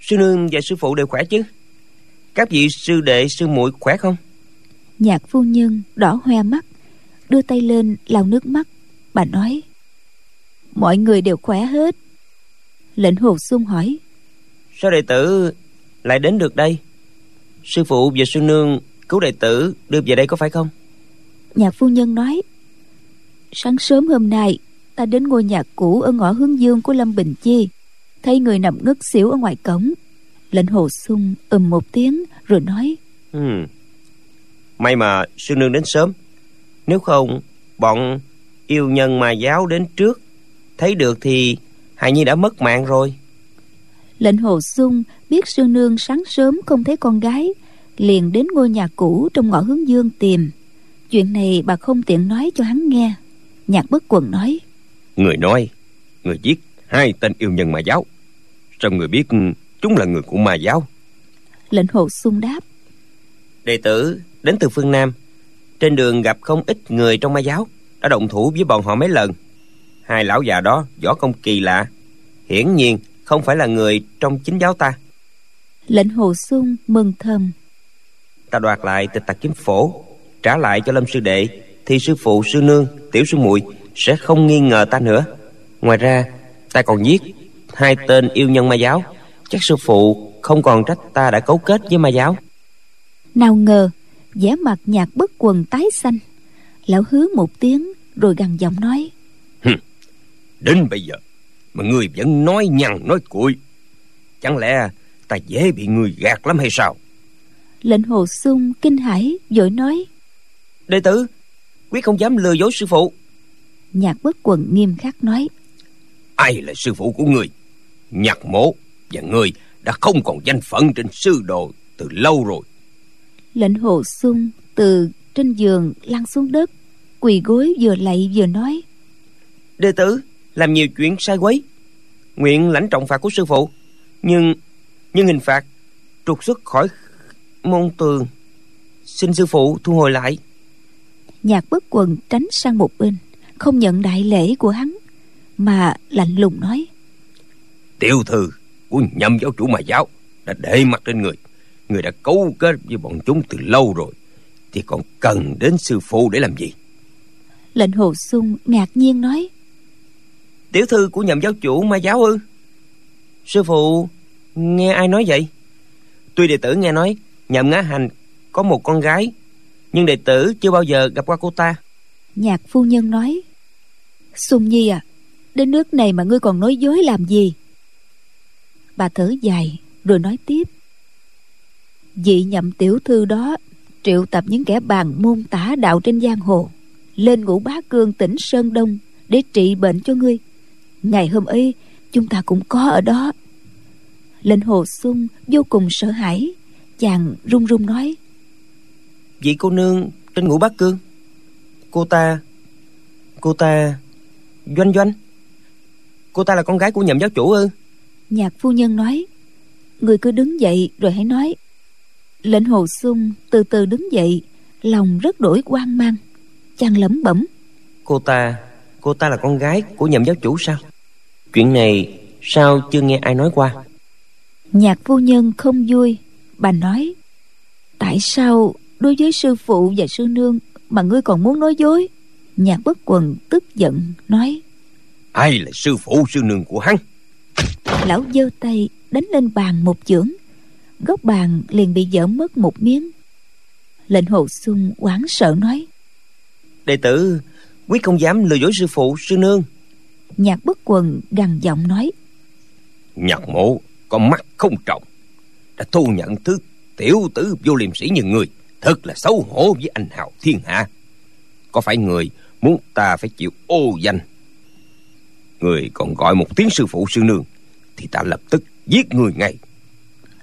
Sư nương và sư phụ đều khỏe chứ các vị sư đệ sư muội khỏe không? Nhạc phu nhân đỏ hoe mắt đưa tay lên lau nước mắt. Bà nói mọi người đều khỏe hết. Lệnh hồ sung hỏi sao đệ tử lại đến được đây? Sư phụ và sư nương cứu đệ tử đưa về đây có phải không? Nhạc phu nhân nói sáng sớm hôm nay ta đến ngôi nhà cũ ở ngõ hướng dương của lâm bình chi. Thấy người nằm ngất xỉu ở ngoài cổng lệnh hồ sung ừm một tiếng rồi nói ừ. may mà sư nương đến sớm. Nếu không bọn yêu nhân mà giáo đến trước thấy được thì hài nhi đã mất mạng rồi. Lệnh hồ sung biết sư nương sáng sớm không thấy con gái liền đến ngôi nhà cũ trong ngõ hướng dương tìm. Chuyện này bà không tiện nói cho hắn nghe. Nhạc bất quần nói người nói người giết hai tên yêu nhân ma giáo. Sao người biết chúng là người của ma giáo. Lệnh hồ sung đáp. Đệ tử đến từ phương nam. Trên đường gặp không ít người trong ma giáo đã động thủ với bọn họ mấy lần. Hai lão già đó võ công kỳ lạ. Hiển nhiên không phải là người trong chính giáo ta. Lệnh hồ sung mừng thầm. Ta đoạt lại tịch tặc kiếm phổ trả lại cho lâm sư đệ thì sư phụ sư nương tiểu sư muội sẽ không nghi ngờ ta nữa. Ngoài ra ta còn giết hai tên yêu nhân ma giáo chắc sư phụ không còn trách ta đã cấu kết với ma giáo. Nào ngờ vẻ mặt nhạc bất quần tái xanh. Lão hứa một tiếng rồi gằn giọng nói. Đến bây giờ mà người vẫn nói nhằn nói cuội chẳng lẽ ta dễ bị người gạt lắm hay sao? Lệnh hồ sung kinh hãi vội nói. Đệ tử quyết không dám lừa dối sư phụ. Nhạc bất quần nghiêm khắc nói. Ai là sư phụ của người? Nhạc mổ và người đã không còn danh phận trên sư đồ từ lâu rồi. Lệnh hồ sung từ trên giường lăn xuống đất quỳ gối vừa lạy vừa nói đệ tử làm nhiều chuyện sai quấy. Nguyện lãnh trọng phạt của sư phụ nhưng nhưng hình phạt trục xuất khỏi môn tường. Xin sư phụ thu hồi lại. Nhạc bất quần tránh sang một bên không nhận đại lễ của hắn mà lạnh lùng nói tiểu thư của nhâm giáo chủ mà giáo đã để mặt trên người. Người đã cấu kết với bọn chúng từ lâu rồi thì còn cần đến sư phụ để làm gì? Lệnh hồ sung ngạc nhiên nói tiểu thư của nhậm giáo chủ ma giáo ư? Sư phụ nghe ai nói vậy? Tuy đệ tử nghe nói nhậm ngã hành có một con gái nhưng đệ tử chưa bao giờ gặp qua cô ta. Nhạc phu nhân nói sung nhi à đến nước này mà ngươi còn nói dối làm gì bà thở dài, rồi nói tiếp. Vị nhậm tiểu thư đó triệu tập những kẻ bàn môn tả đạo trên giang hồ, lên ngũ bá cương tỉnh sơn đông để trị bệnh cho ngươi. Ngày hôm ấy, chúng ta cũng có ở đó. Lệnh hồ xuân vô cùng sợ hãi, chàng run run nói. Vị cô nương trên ngũ bát cương, cô ta cô ta doanh doanh. Cô ta là con gái của nhậm giáo chủ ư? Nhạc phu nhân nói người cứ đứng dậy rồi hãy nói. Lệnh hồ sung từ từ đứng dậy lòng rất đổi quan mang chàng lẩm bẩm cô ta cô ta là con gái của nhậm giáo chủ sao? Chuyện này sao chưa nghe ai nói qua? Nhạc phu nhân không vui bà nói tại sao đối với sư phụ và sư nương mà ngươi còn muốn nói dối? Nhạc bất quần tức giận nói ai là sư phụ sư nương của hắn lão giơ tay đánh lên bàn một chưởng. Góc bàn liền bị dở mất một miếng. Lệnh hồ xuân oán sợ nói đệ tử quyết không dám lừa dối sư phụ sư nương. Nhạc bất quần gằn giọng nói nhạc mộ có mắt không trọng đã thu nhận thứ tiểu tử vô liêm sĩ như người thật là xấu hổ với anh hào thiên hạ. Có phải người muốn ta phải chịu ô danh? Người còn gọi một tiếng sư phụ sư nương thì ta lập tức giết người ngay.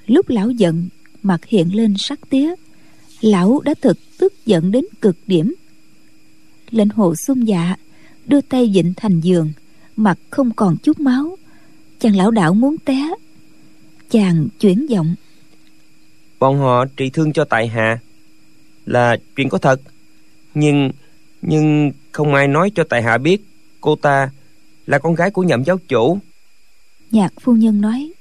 Lúc lão giận mặt hiện lên sắc tía. Lão đã thực tức giận đến cực điểm. Lệnh hồ xung dạ đưa tay dịnh thành giường mặt không còn chút máu. Chàng lão đạo muốn té. Chàng chuyển giọng. Bọn họ trị thương cho tại hạ là chuyện có thật. Nhưng nhưng không ai nói cho tại hạ biết cô ta là con gái của nhậm giáo chủ nhạc phu nhân nói,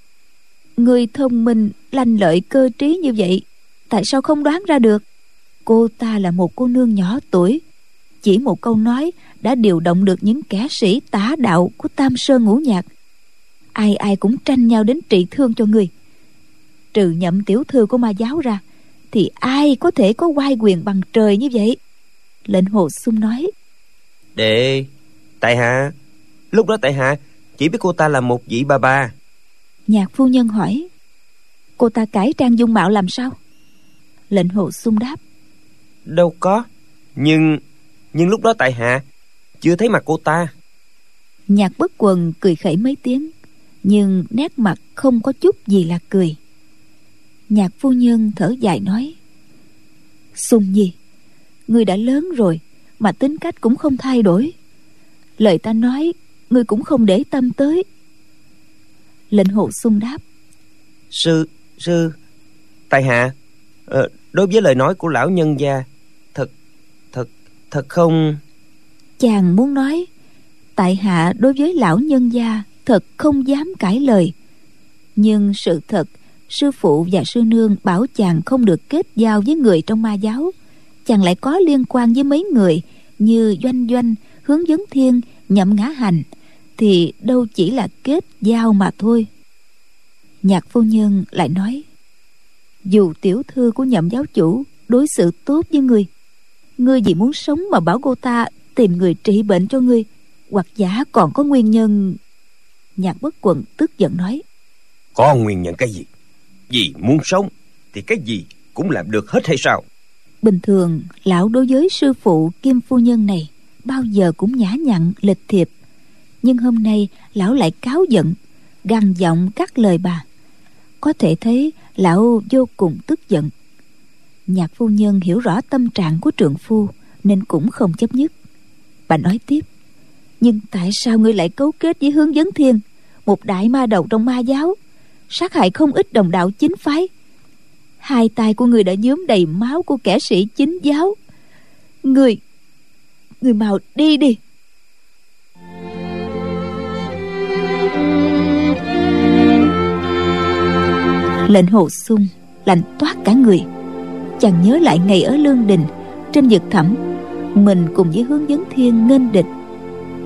người thông minh, lanh lợi, cơ trí như vậy, tại sao không đoán ra được? Cô ta là một cô nương nhỏ tuổi, chỉ một câu nói đã điều động được những kẻ sĩ tả đạo của tam sơn ngũ nhạc. Ai ai cũng tranh nhau đến trị thương cho người. Trừ nhậm tiểu thư của ma giáo ra, thì ai có thể có quai quyền bằng trời như vậy? Lệnh hồ sung nói, đệ, tại hạ, lúc đó tại hạ chỉ biết cô ta là một vị bà bà. Nhạc phu nhân hỏi cô ta cải trang dung mạo làm sao? Lệnh hồ sung đáp đâu có nhưng nhưng lúc đó tại hạ chưa thấy mặt cô ta. Nhạc bất quần cười khẩy mấy tiếng nhưng nét mặt không có chút gì là cười. Nhạc phu nhân thở dài nói sung nhi ngươi đã lớn rồi mà tính cách cũng không thay đổi. Lời ta nói ngươi cũng không để tâm tới. Lệnh hồ sung đáp. Sư sư tại hạ ờ, đối với lời nói của lão nhân gia thật thật thật không? Chàng muốn nói tại hạ đối với lão nhân gia thật không dám cãi lời. Nhưng sự thật sư phụ và sư nương bảo chàng không được kết giao với người trong ma giáo. Chàng lại có liên quan với mấy người như doanh doanh hướng dẫn thiên nhậm ngã hành thì đâu chỉ là kết giao mà thôi. Nhạc phu nhân lại nói dù tiểu thư của nhậm giáo chủ đối xử tốt với ngươi ngươi vì muốn sống mà bảo cô ta tìm người trị bệnh cho ngươi hoặc giả còn có nguyên nhân. Nhạc bất quần tức giận nói có nguyên nhân cái gì? Vì muốn sống thì cái gì cũng làm được hết hay sao? Bình thường lão đối với sư phụ kim phu nhân này bao giờ cũng nhã nhặn, lịch thiệp. Nhưng hôm nay, lão lại cáo giận, gằn giọng cắt lời bà. Có thể thấy, lão vô cùng tức giận. Nhạc phu nhân hiểu rõ tâm trạng của trượng phu, nên cũng không chấp nhất. Bà nói tiếp, nhưng tại sao ngươi lại cấu kết với hướng vấn thiên, một đại ma đầu trong ma giáo? Sát hại không ít đồng đạo chính phái. Hai tay của người đã nhuốm đầy máu của kẻ sĩ chính giáo. Người người mau đi đi. Lệnh hồ sung lạnh toát cả người. Chàng nhớ lại ngày ở lương đình, trên vực thẳm, mình cùng với hướng dẫn thiên nghênh địch.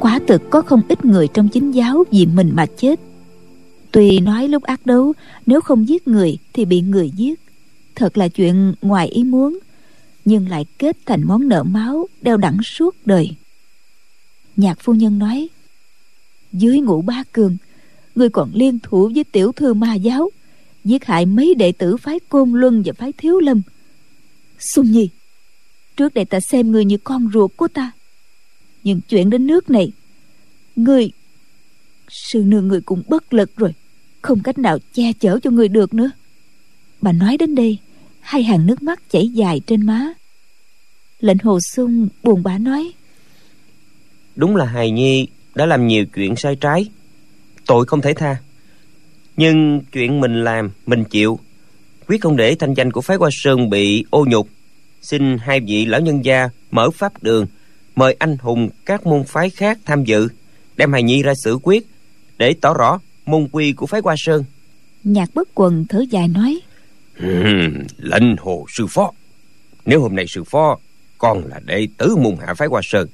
Quả thực có không ít người trong chính giáo vì mình mà chết. Tuy nói lúc ác đấu, nếu không giết người thì bị người giết. Thật là chuyện ngoài ý muốn nhưng lại kết thành món nợ máu đeo đẳng suốt đời. Nhạc phu nhân nói, dưới ngũ ba cường, người còn liên thủ với tiểu thư ma giáo, giết hại mấy đệ tử phái côn luân và phái thiếu lâm. Xuân nhi, trước đây ta xem người như con ruột của ta, nhưng chuyện đến nước này người sư nương người cũng bất lực rồi, không cách nào che chở cho người được nữa. Bà nói đến đây, hai hàng nước mắt chảy dài trên má lệnh hồ sung buồn bã nói. Đúng là hài nhi đã làm nhiều chuyện sai trái. Tội không thể tha. Nhưng chuyện mình làm mình chịu. Quyết không để thanh danh của phái hoa sơn bị ô nhục. Xin hai vị lão nhân gia mở pháp đường mời anh hùng các môn phái khác tham dự đem hài nhi ra xử quyết để tỏ rõ môn quy của phái hoa sơn. Nhạc bất quần thở dài nói. Lệnh hồ sư phó. Nếu hôm nay sư phó con là đệ tử môn hạ phái hoa sơn,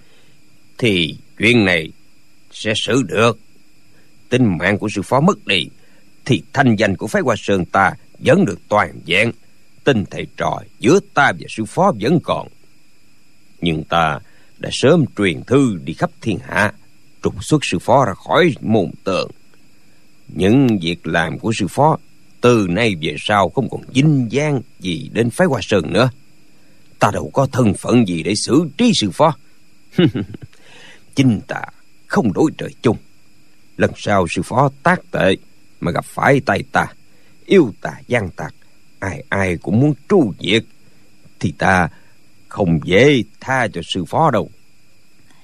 thì chuyện này sẽ xử được. Tính mạng của sư phó mất đi, thì thanh danh của phái hoa sơn ta vẫn được toàn vẹn. Tin thầy trò giữa ta và sư phó vẫn còn. Nhưng ta đã sớm truyền thư đi khắp thiên hạ, trục xuất sư phó ra khỏi môn tượng những việc làm của sư phó từ nay về sau không còn dinh dáng gì đến phái hoa sơn nữa ta đâu có thân phận gì để xử trí sư phó. *laughs* Chính ta không đối trời chung. Lần sau sư phó tác tệ mà gặp phải tay ta yêu tà gian tặc ai ai cũng muốn tru diệt thì ta không dễ tha cho sư phó đâu.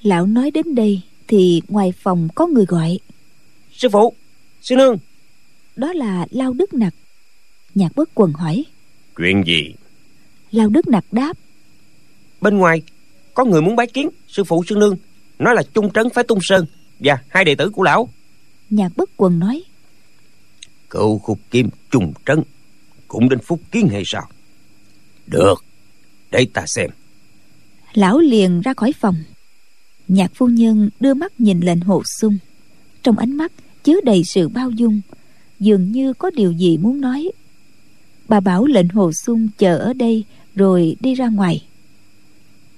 Lão nói đến đây thì ngoài phòng có người gọi. Sư phụ sư nương. Đó là lao đức nặc. Nhạc bất quần hỏi. Chuyện gì lao đức nặc đáp. Bên ngoài có người muốn bái kiến sư phụ sư nương nói là trung trấn phái tung sơn và hai đệ tử của lão. Nhạc bất quần nói. Cựu khúc kim trung trấn cũng đến phúc kiến hay sao? Được để ta xem. Lão liền ra khỏi phòng. Nhạc phu nhân đưa mắt nhìn lệnh hồ sung trong ánh mắt chứa đầy sự bao dung dường như có điều gì muốn nói. Bà bảo lệnh hồ sung chờ ở đây rồi đi ra ngoài.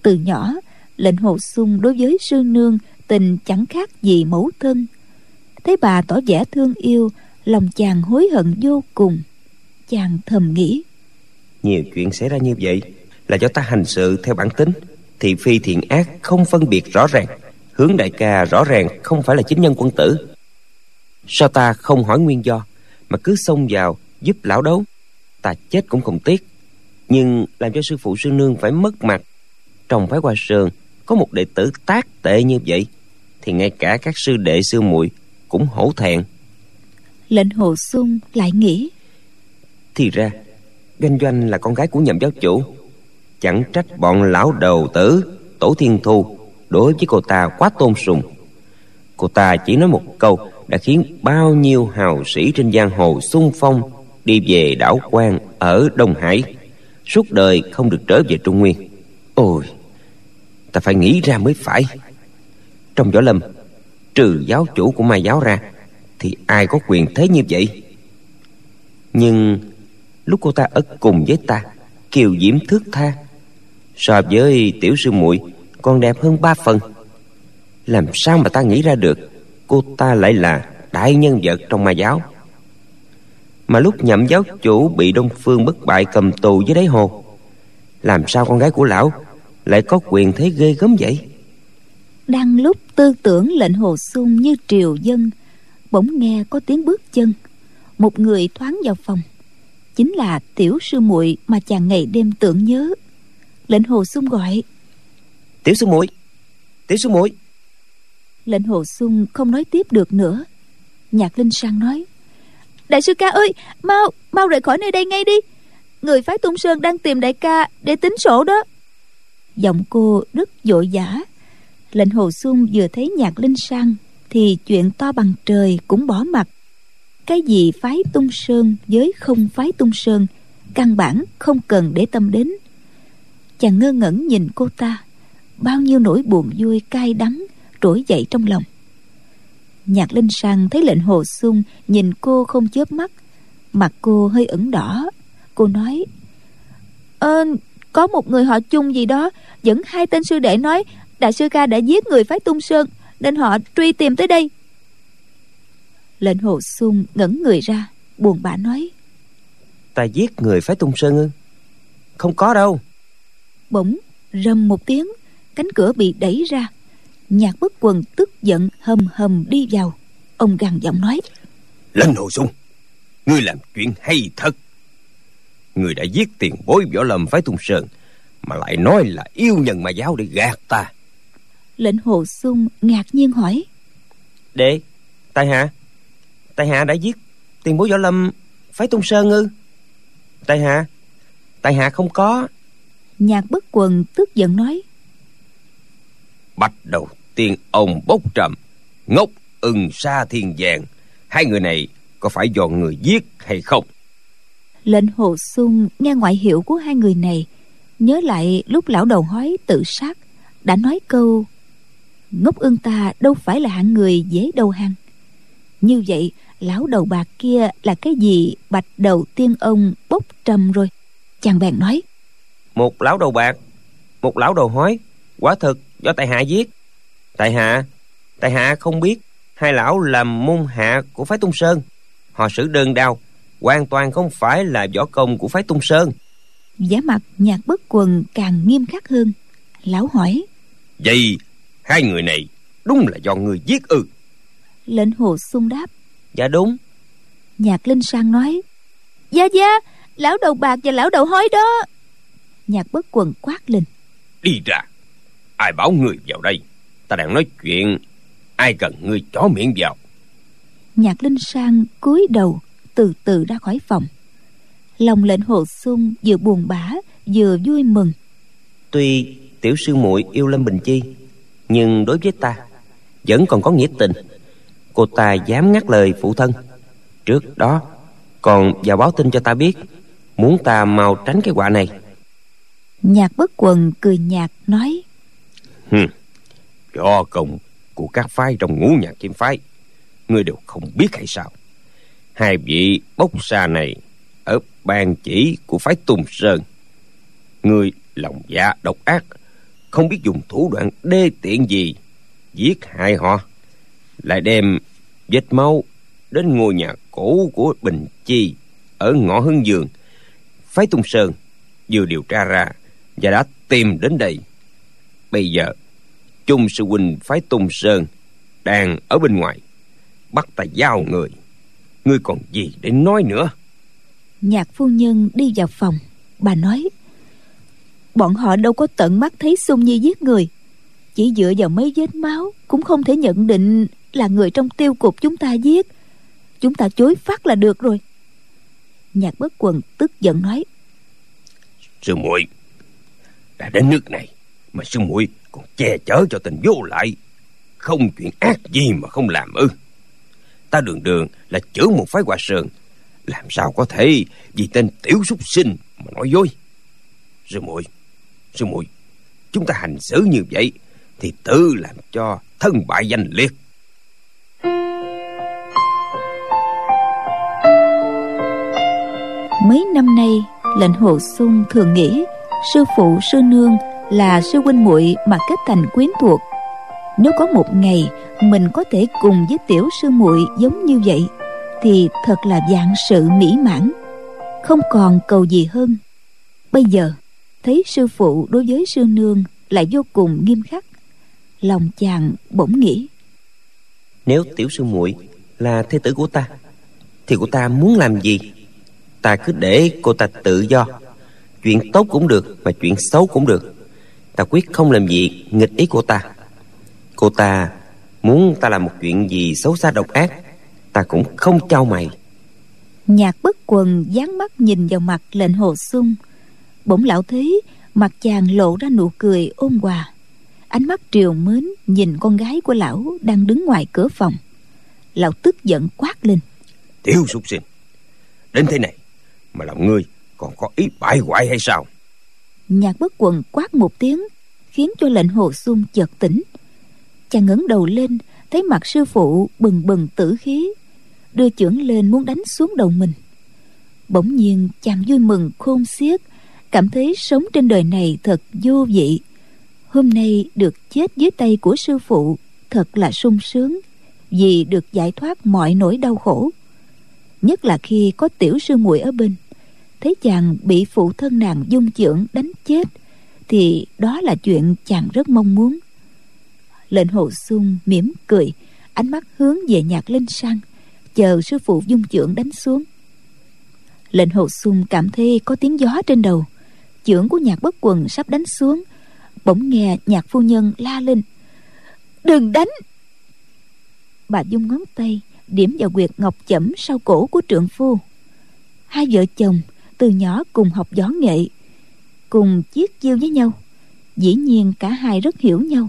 Từ nhỏ, lệnh hồ sung đối với sư nương tình chẳng khác gì mẫu thân. Thấy bà tỏ vẻ thương yêu, lòng chàng hối hận vô cùng. Chàng thầm nghĩ, nhiều chuyện xảy ra như vậy là do ta hành sự theo bản tính, thị phi thiện ác không phân biệt rõ ràng, hướng đại ca rõ ràng không phải là chính nhân quân tử. Sao ta không hỏi nguyên do mà cứ xông vào giúp lão đấu? Ta chết cũng không tiếc nhưng làm cho sư phụ sư nương phải mất mặt. Trong phái hoa sơn có một đệ tử tác tệ như vậy thì ngay cả các sư đệ sư muội cũng hổ thẹn. Lệnh hồ sung lại nghĩ thì ra doanh doanh là con gái của nhậm giáo chủ. Chẳng trách bọn lão đầu tử tổ thiên thu đối với cô ta quá tôn sùng. Cô ta chỉ nói một câu đã khiến bao nhiêu hào sĩ trên giang hồ xung phong đi về đảo quan ở đông hải suốt đời không được trở về trung nguyên. Ôi, ta phải nghĩ ra mới phải. Trong võ lâm, trừ giáo chủ của mai giáo ra, thì ai có quyền thế như vậy? Nhưng lúc cô ta ở cùng với ta, kiều diễm thước tha, so với tiểu sư muội còn đẹp hơn ba phần. Làm sao mà ta nghĩ ra được cô ta lại là đại nhân vật trong ma giáo? Mà lúc nhậm giáo chủ bị đông phương bất bại cầm tù dưới đáy hồ làm sao con gái của lão lại có quyền thế ghê gớm vậy? Đang lúc tư tưởng lệnh hồ sung như triều dân bỗng nghe có tiếng bước chân. Một người thoáng vào phòng. Chính là tiểu sư muội mà chàng ngày đêm tưởng nhớ. Lệnh hồ sung gọi. Tiểu sư muội tiểu sư muội. Lệnh hồ sung không nói tiếp được nữa. Nhạc linh sang nói đại sư ca ơi, mau mau rời khỏi nơi đây ngay đi. Người phái tung sơn đang tìm đại ca để tính sổ đó. Giọng cô rất vội vã lệnh hồ sung vừa thấy nhạc linh sang thì chuyện to bằng trời cũng bỏ mặt cái gì phái tung sơn với không phái tung sơn, căn bản không cần để tâm đến. Chàng ngơ ngẩn nhìn cô ta. Bao nhiêu nỗi buồn vui cay đắng trỗi dậy trong lòng nhạc linh sang thấy lệnh hồ sung nhìn cô không chớp mắt. Mặt cô hơi ửng đỏ. Cô nói ơ có một người họ chung gì đó dẫn hai tên sư đệ nói đại sư ca đã giết người phái tung sơn nên họ truy tìm tới đây. Lệnh hồ sung ngẩn người ra buồn bã nói ta giết người phái tung sơn ư? Không có đâu. Bỗng rầm một tiếng cánh cửa bị đẩy ra nhạc bất quần tức giận hầm hầm đi vào. Ông gằn giọng nói lên hồ sung ngươi làm chuyện hay thật. Ngươi đã giết tiền bối võ lâm phái tung sơn mà lại nói là yêu nhân mà giáo để gạt ta. Lệnh hồ sung ngạc nhiên hỏi đệ tại hạ tại hạ đã giết tiền bối võ lâm phái tung sơn ư? Tại hạ tại hạ không có. Nhạc bất quần tức giận nói bạch đầu tiên ông bốc trầm ngốc ưng sa thiên vàng. Hai người này có phải do người giết hay không? Lệnh hồ sung nghe ngoại hiệu của hai người này nhớ lại lúc lão đầu hói tự sát đã nói câu ngốc ưng ta đâu phải là hạng người dễ đầu hàng. Như vậy lão đầu bạc kia là cái gì? Bạch đầu tiên ông bốc trầm rồi. Chàng bèn nói một lão đầu bạc một lão đầu hói quả thực do tại hạ giết tại hạ. Tại hạ không biết hai lão làm môn hạ của phái tung sơn. Họ xử đơn đao hoàn toàn không phải là võ công của phái tung sơn. Vẻ mặt nhạc bất quần càng nghiêm khắc hơn. Lão hỏi vậy hai người này đúng là do người giết ư? Lệnh hồ sung đáp dạ đúng. Nhạc linh sang nói gia gia lão đầu bạc và lão đầu hói đó. Nhạc bất quần quát lên đi ra ai bảo người vào đây ta đang nói chuyện. Ai cần ngươi chó miệng vào? Nhạc linh sang cúi đầu từ từ ra khỏi phòng. Lòng lệnh hồ sung vừa buồn bã vừa vui mừng. Tuy tiểu sư muội yêu lâm bình chi nhưng đối với ta vẫn còn có nghĩa tình. Cô ta dám ngắt lời phụ thân. Trước đó còn vào báo tin cho ta biết muốn ta mau tránh cái quả này. Nhạc bất quần cười nhạt nói Hừm, do công của các phái trong ngũ nhạc kiếm phái. Ngươi đều không biết hay sao? Hai vị bốc xa này ở ban chỉ của phái tùng sơn. Ngươi lòng dạ độc ác, không biết dùng thủ đoạn đê tiện gì, giết hại họ, lại đem vết máu đến ngôi nhà cũ của bình chi ở ngõ hưng dương phái tung sơn vừa điều tra ra và đã tìm đến đây. Bây giờ chung sư huynh phái tung sơn đang ở bên ngoài bắt ta giao người. Ngươi còn gì để nói nữa? Nhạc phu nhân đi vào phòng. Bà nói bọn họ đâu có tận mắt thấy sung nhi giết người. Chỉ dựa vào mấy vết máu cũng không thể nhận định là người trong tiêu cục chúng ta giết. Chúng ta chối phát là được rồi. Nhạc bất quần tức giận nói sư muội đã đến nước này mà sư muội còn che chở cho tình vô lại. Không chuyện ác gì mà không làm ư. Ta đường đường là trưởng một phái hòa sơn. Làm sao có thể vì tên tiểu súc sinh mà nói dối? Sư muội sư muội, chúng ta hành xử như vậy thì tự làm cho thân bại danh liệt. Mấy năm nay lệnh hồ sung thường nghĩ sư phụ, sư nương là sư huynh muội mà kết thành quyến thuộc. Nếu có một ngày mình có thể cùng với tiểu sư muội giống như vậy, thì thật là dạng sự mỹ mãn. Không còn cầu gì hơn. Bây giờ, thấy sư phụ đối với sư nương lại vô cùng nghiêm khắc, lòng chàng bỗng nghĩ. Nếu tiểu sư muội là thế tử của ta, thì cô ta muốn làm gì? Ta cứ để cô ta tự do. Chuyện tốt cũng được mà chuyện xấu cũng được ta quyết không làm gì nghịch ý cô ta. Cô ta muốn ta làm một chuyện gì xấu xa độc ác ta cũng không trao mày. Nhạc bất quần dán mắt nhìn vào mặt lệnh hồ sung. Bỗng lão thấy mặt chàng lộ ra nụ cười ôn hòa. Ánh mắt triều mến nhìn con gái của lão đang đứng ngoài cửa phòng. Lão tức giận quát lên. Tiểu súc sinh đến thế này mà lòng ngươi còn có ý bại hoại hay sao nhạc bất quần quát một tiếng, khiến cho lệnh hồ sung chợt tỉnh. Chàng ngẩng đầu lên, thấy mặt sư phụ bừng bừng tử khí, đưa chưởng lên muốn đánh xuống đầu mình. Bỗng nhiên, chàng vui mừng khôn xiết, cảm thấy sống trên đời này thật vô vị. Hôm nay được chết dưới tay của sư phụ thật là sung sướng, vì được giải thoát mọi nỗi đau khổ. Nhất là khi có tiểu sư muội ở bên thấy chàng bị phụ thân nàng dung chưởng đánh chết, thì đó là chuyện chàng rất mong muốn. Lệnh hồ sung mỉm cười, ánh mắt hướng về nhạc linh sang, chờ sư phụ dung chưởng đánh xuống. Lệnh hồ sung cảm thấy có tiếng gió trên đầu, chưởng của nhạc bất quần sắp đánh xuống, bỗng nghe nhạc phu nhân la lên, đừng đánh! Bà dung ngón tay điểm vào quyệt ngọc chẩm sau cổ của trượng phu. Hai vợ chồng từ nhỏ cùng học võ nghệ cùng chiết chiêu với nhau. Dĩ nhiên cả hai rất hiểu nhau.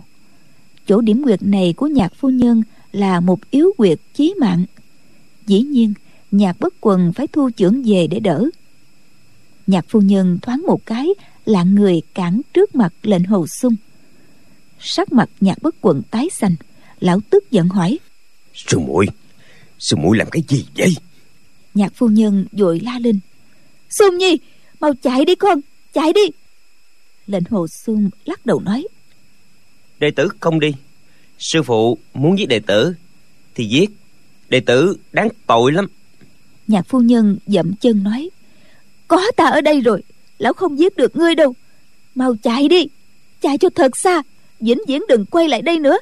Chỗ điểm quyệt này của nhạc phu nhân là một yếu quyệt chí mạng. Dĩ nhiên nhạc bất quần phải thu trưởng về để đỡ. Nhạc phu nhân thoáng một cái lạng người cản trước mặt lệnh hồ sung. Sắc mặt nhạc bất quần tái xanh lão tức giận hỏi. Sư muội sư muội làm cái gì vậy? Nhạc phu nhân vội la lên xuân nhi mau chạy đi con chạy đi. Lệnh hồ xuân lắc đầu nói. Đệ tử không đi. Sư phụ muốn giết đệ tử thì giết. Đệ tử đáng tội lắm. Nhạc phu nhân dậm chân nói. Có ta ở đây rồi lão không giết được ngươi đâu. Mau chạy đi chạy cho thật xa vĩnh viễn đừng quay lại đây nữa.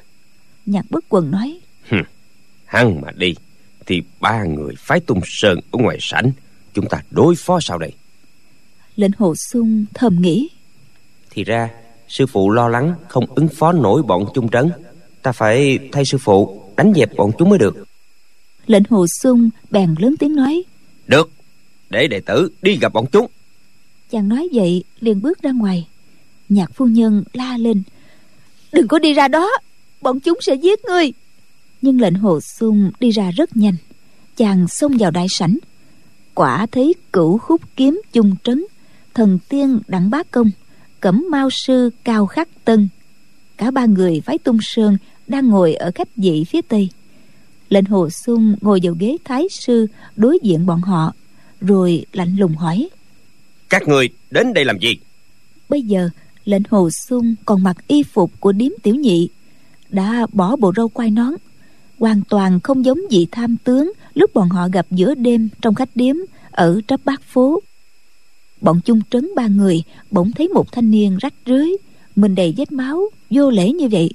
Nhạc bất quần nói. Hắn mà đi thì ba người phái tung sơn ở ngoài sảnh chúng ta đối phó sao đây. Lệnh hồ sung thầm nghĩ. Thì ra sư phụ lo lắng không ứng phó nổi bọn chung trấn. Ta phải thay sư phụ đánh dẹp bọn chúng mới được. Lệnh hồ sung bèn lớn tiếng nói. Được để đệ tử đi gặp bọn chúng. Chàng nói vậy liền bước ra ngoài. Nhạc phu nhân la lên. Đừng có đi ra đó bọn chúng sẽ giết ngươi. Nhưng lệnh hồ sung đi ra rất nhanh. Chàng xông vào đại sảnh quả thấy cửu khúc kiếm chung trấn thần tiên đặng bá công cẩm mao sư cao khắc tân. Cả ba người phái tung sơn đang ngồi ở khách vị phía tây. Lệnh hồ sung ngồi vào ghế thái sư đối diện bọn họ rồi lạnh lùng hỏi. Các người đến đây làm gì? Bây giờ lệnh hồ sung còn mặc y phục của điếm tiểu nhị đã bỏ bộ râu quai nón hoàn toàn không giống vị tham tướng lúc bọn họ gặp giữa đêm trong khách điếm ở trấp bát phố. Bọn chung trấn ba người bỗng thấy một thanh niên rách rưới mình đầy vết máu vô lễ như vậy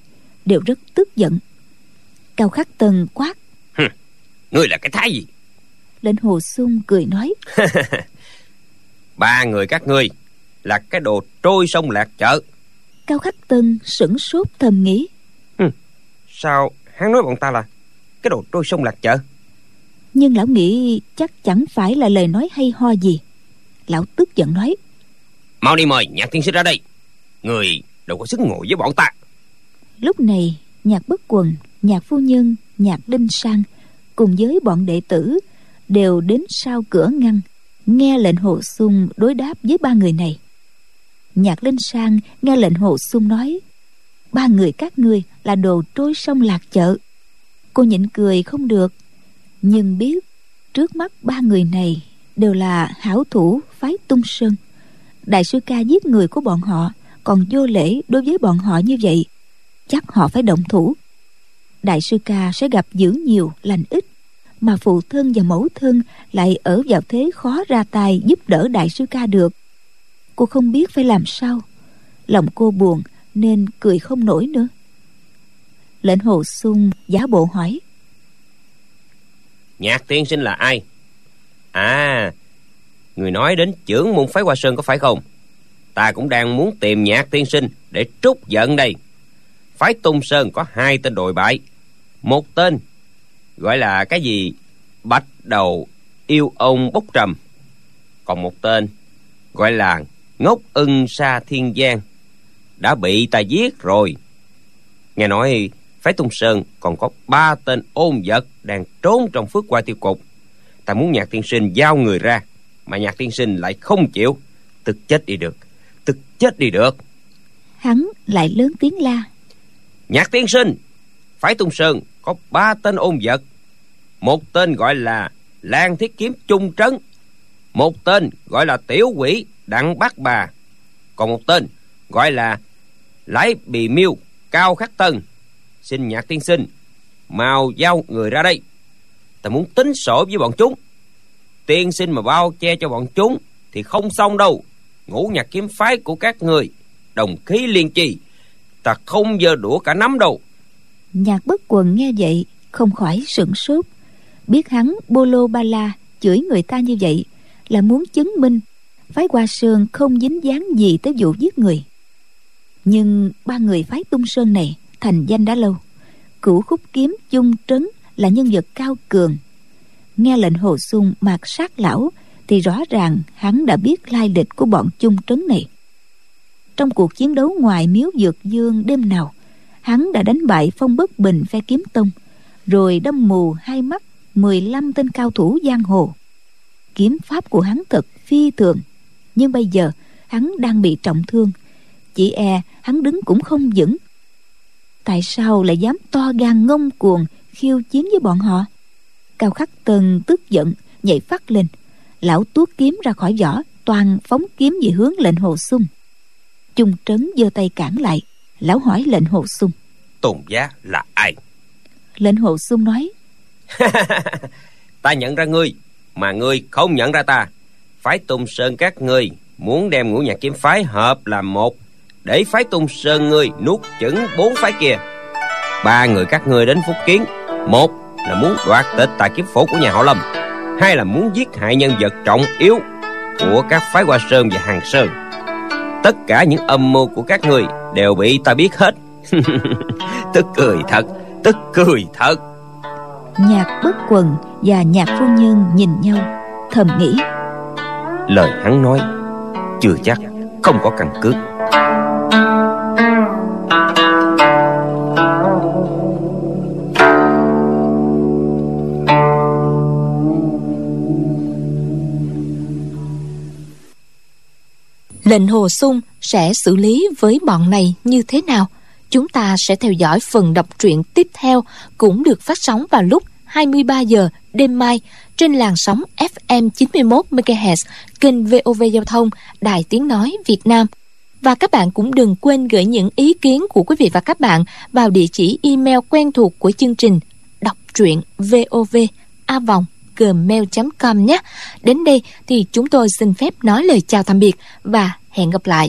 đều rất tức giận. Cao khắc tần quát. Ngươi là cái thái gì? Lệnh hồ sung cười nói. *laughs* Ba người các ngươi là cái đồ trôi sông lạc chợ. Cao khắc tân sửng sốt thầm nghĩ. Sao hắn nói bọn ta là cái đồ trôi sông lạc chợ. Nhưng lão nghĩ chắc chẳng phải là lời nói hay ho gì. Lão tức giận nói mau đi mời nhạc tiên sinh ra đây. Người đâu có sức ngồi với bọn ta. Lúc này nhạc bất quần nhạc phu nhân nhạc đinh sang cùng với bọn đệ tử đều đến sau cửa ngăn nghe lệnh hồ sung đối đáp với ba người này. Nhạc linh sang nghe lệnh hồ sung nói ba người các ngươi là đồ trôi sông lạc chợ cô nhịn cười không được. Nhưng biết, trước mắt ba người này đều là hảo thủ phái tung sơn. Đại sư ca giết người của bọn họ, còn vô lễ đối với bọn họ như vậy, chắc họ phải động thủ. Đại sư ca sẽ gặp dữ nhiều lành ít, mà phụ thân và mẫu thân lại ở vào thế khó ra tay giúp đỡ đại sư ca được. Cô không biết phải làm sao. Lòng cô buồn, nên cười không nổi nữa lệnh hồ sung giả bộ hỏi. Nhạc tiên sinh là ai? À người nói đến trưởng môn phái hoa sơn có phải không? Ta cũng đang muốn tìm nhạc tiên sinh để trút giận đây. Phái tung sơn có hai tên đội bại. Một tên gọi là cái gì? Bạch đầu yêu ông bốc trầm. Còn một tên gọi là ngốc ưng sa thiên giang. Đã bị ta giết rồi. Nghe nói phái tung sơn còn có ba tên ôn vật đang trốn trong phước qua tiêu cục. Ta muốn nhạc tiên sinh giao người ra mà nhạc tiên sinh lại không chịu. Tức chết đi được tức chết đi được. Hắn lại lớn tiếng la. Nhạc tiên sinh phái tung sơn có ba tên ôn vật. Một tên gọi là lan thiết kiếm trung trấn một tên gọi là tiểu quỷ đặng bát bà còn một tên gọi là lái bì miêu cao khắc tân xin nhạc tiên sinh. Mau giao người ra đây. Ta muốn tính sổ với bọn chúng. Tiên sinh mà bao che cho bọn chúng thì không xong đâu. Ngũ nhạc kiếm phái của các người, đồng khí liên trì ta không giờ đũa cả nắm đâu. Nhạc bất quần nghe vậy, không khỏi sửng sốt. Biết hắn bô lô ba la chửi người ta như vậy là muốn chứng minh phái hoa sơn không dính dáng gì tới vụ giết người. Nhưng ba người phái tung sơn này thành danh đã lâu. Cửu khúc kiếm chung trấn là nhân vật cao cường. Nghe lệnh hồ sung mạt sát lão, thì rõ ràng hắn đã biết lai lịch của bọn chung trấn này. Trong cuộc chiến đấu ngoài miếu dược dương đêm nào, hắn đã đánh bại phong bất bình phe kiếm tông, rồi đâm mù hai mắt 15 tên cao thủ giang hồ. Kiếm pháp của hắn thật phi thường, nhưng bây giờ hắn đang bị trọng thương. Chỉ e hắn đứng cũng không vững tại sao lại dám to gan ngông cuồng khiêu chiến với bọn họ? Cao khắc tần tức giận nhảy phát lên. Lão tuốt kiếm ra khỏi vỏ toàn phóng kiếm về hướng lệnh hồ sung. Chung trấn giơ tay cản lại. Lão hỏi lệnh hồ sung. Tôn giá là ai? Lệnh hồ sung nói. *laughs* Ta nhận ra ngươi mà ngươi không nhận ra ta. Phái tung sơn các ngươi muốn đem ngũ nhạc kiếm phái hợp làm một để phái tung sơn ngươi nuốt chửng bốn phái kia. Ba người các ngươi đến phúc kiến. Một là muốn đoạt tịch tại kiếm phổ của nhà họ lâm. Hai là muốn giết hại nhân vật trọng yếu của các phái hoa sơn và hàng sơn. Tất cả những âm mưu của các ngươi đều bị ta biết hết. *laughs* Tức cười thật tức cười thật. Nhạc bất quần và nhạc phu nhân nhìn nhau thầm nghĩ. Lời hắn nói chưa chắc không có căn cứ lệnh hồ sung sẽ xử lý với bọn này như thế nào chúng ta sẽ theo dõi phần đọc truyện tiếp theo cũng được phát sóng vào lúc 23 giờ đêm mai trên làn sóng FM 91 MHz, kênh VOV Giao thông, Đài Tiếng nói Việt Nam. Và các bạn cũng đừng quên gửi những ý kiến của quý vị và các bạn vào địa chỉ email quen thuộc của chương trình đọc truyện vov a vòng gmail.com nhé. Đến đây thì chúng tôi xin phép nói lời chào tạm biệt và hẹn gặp lại.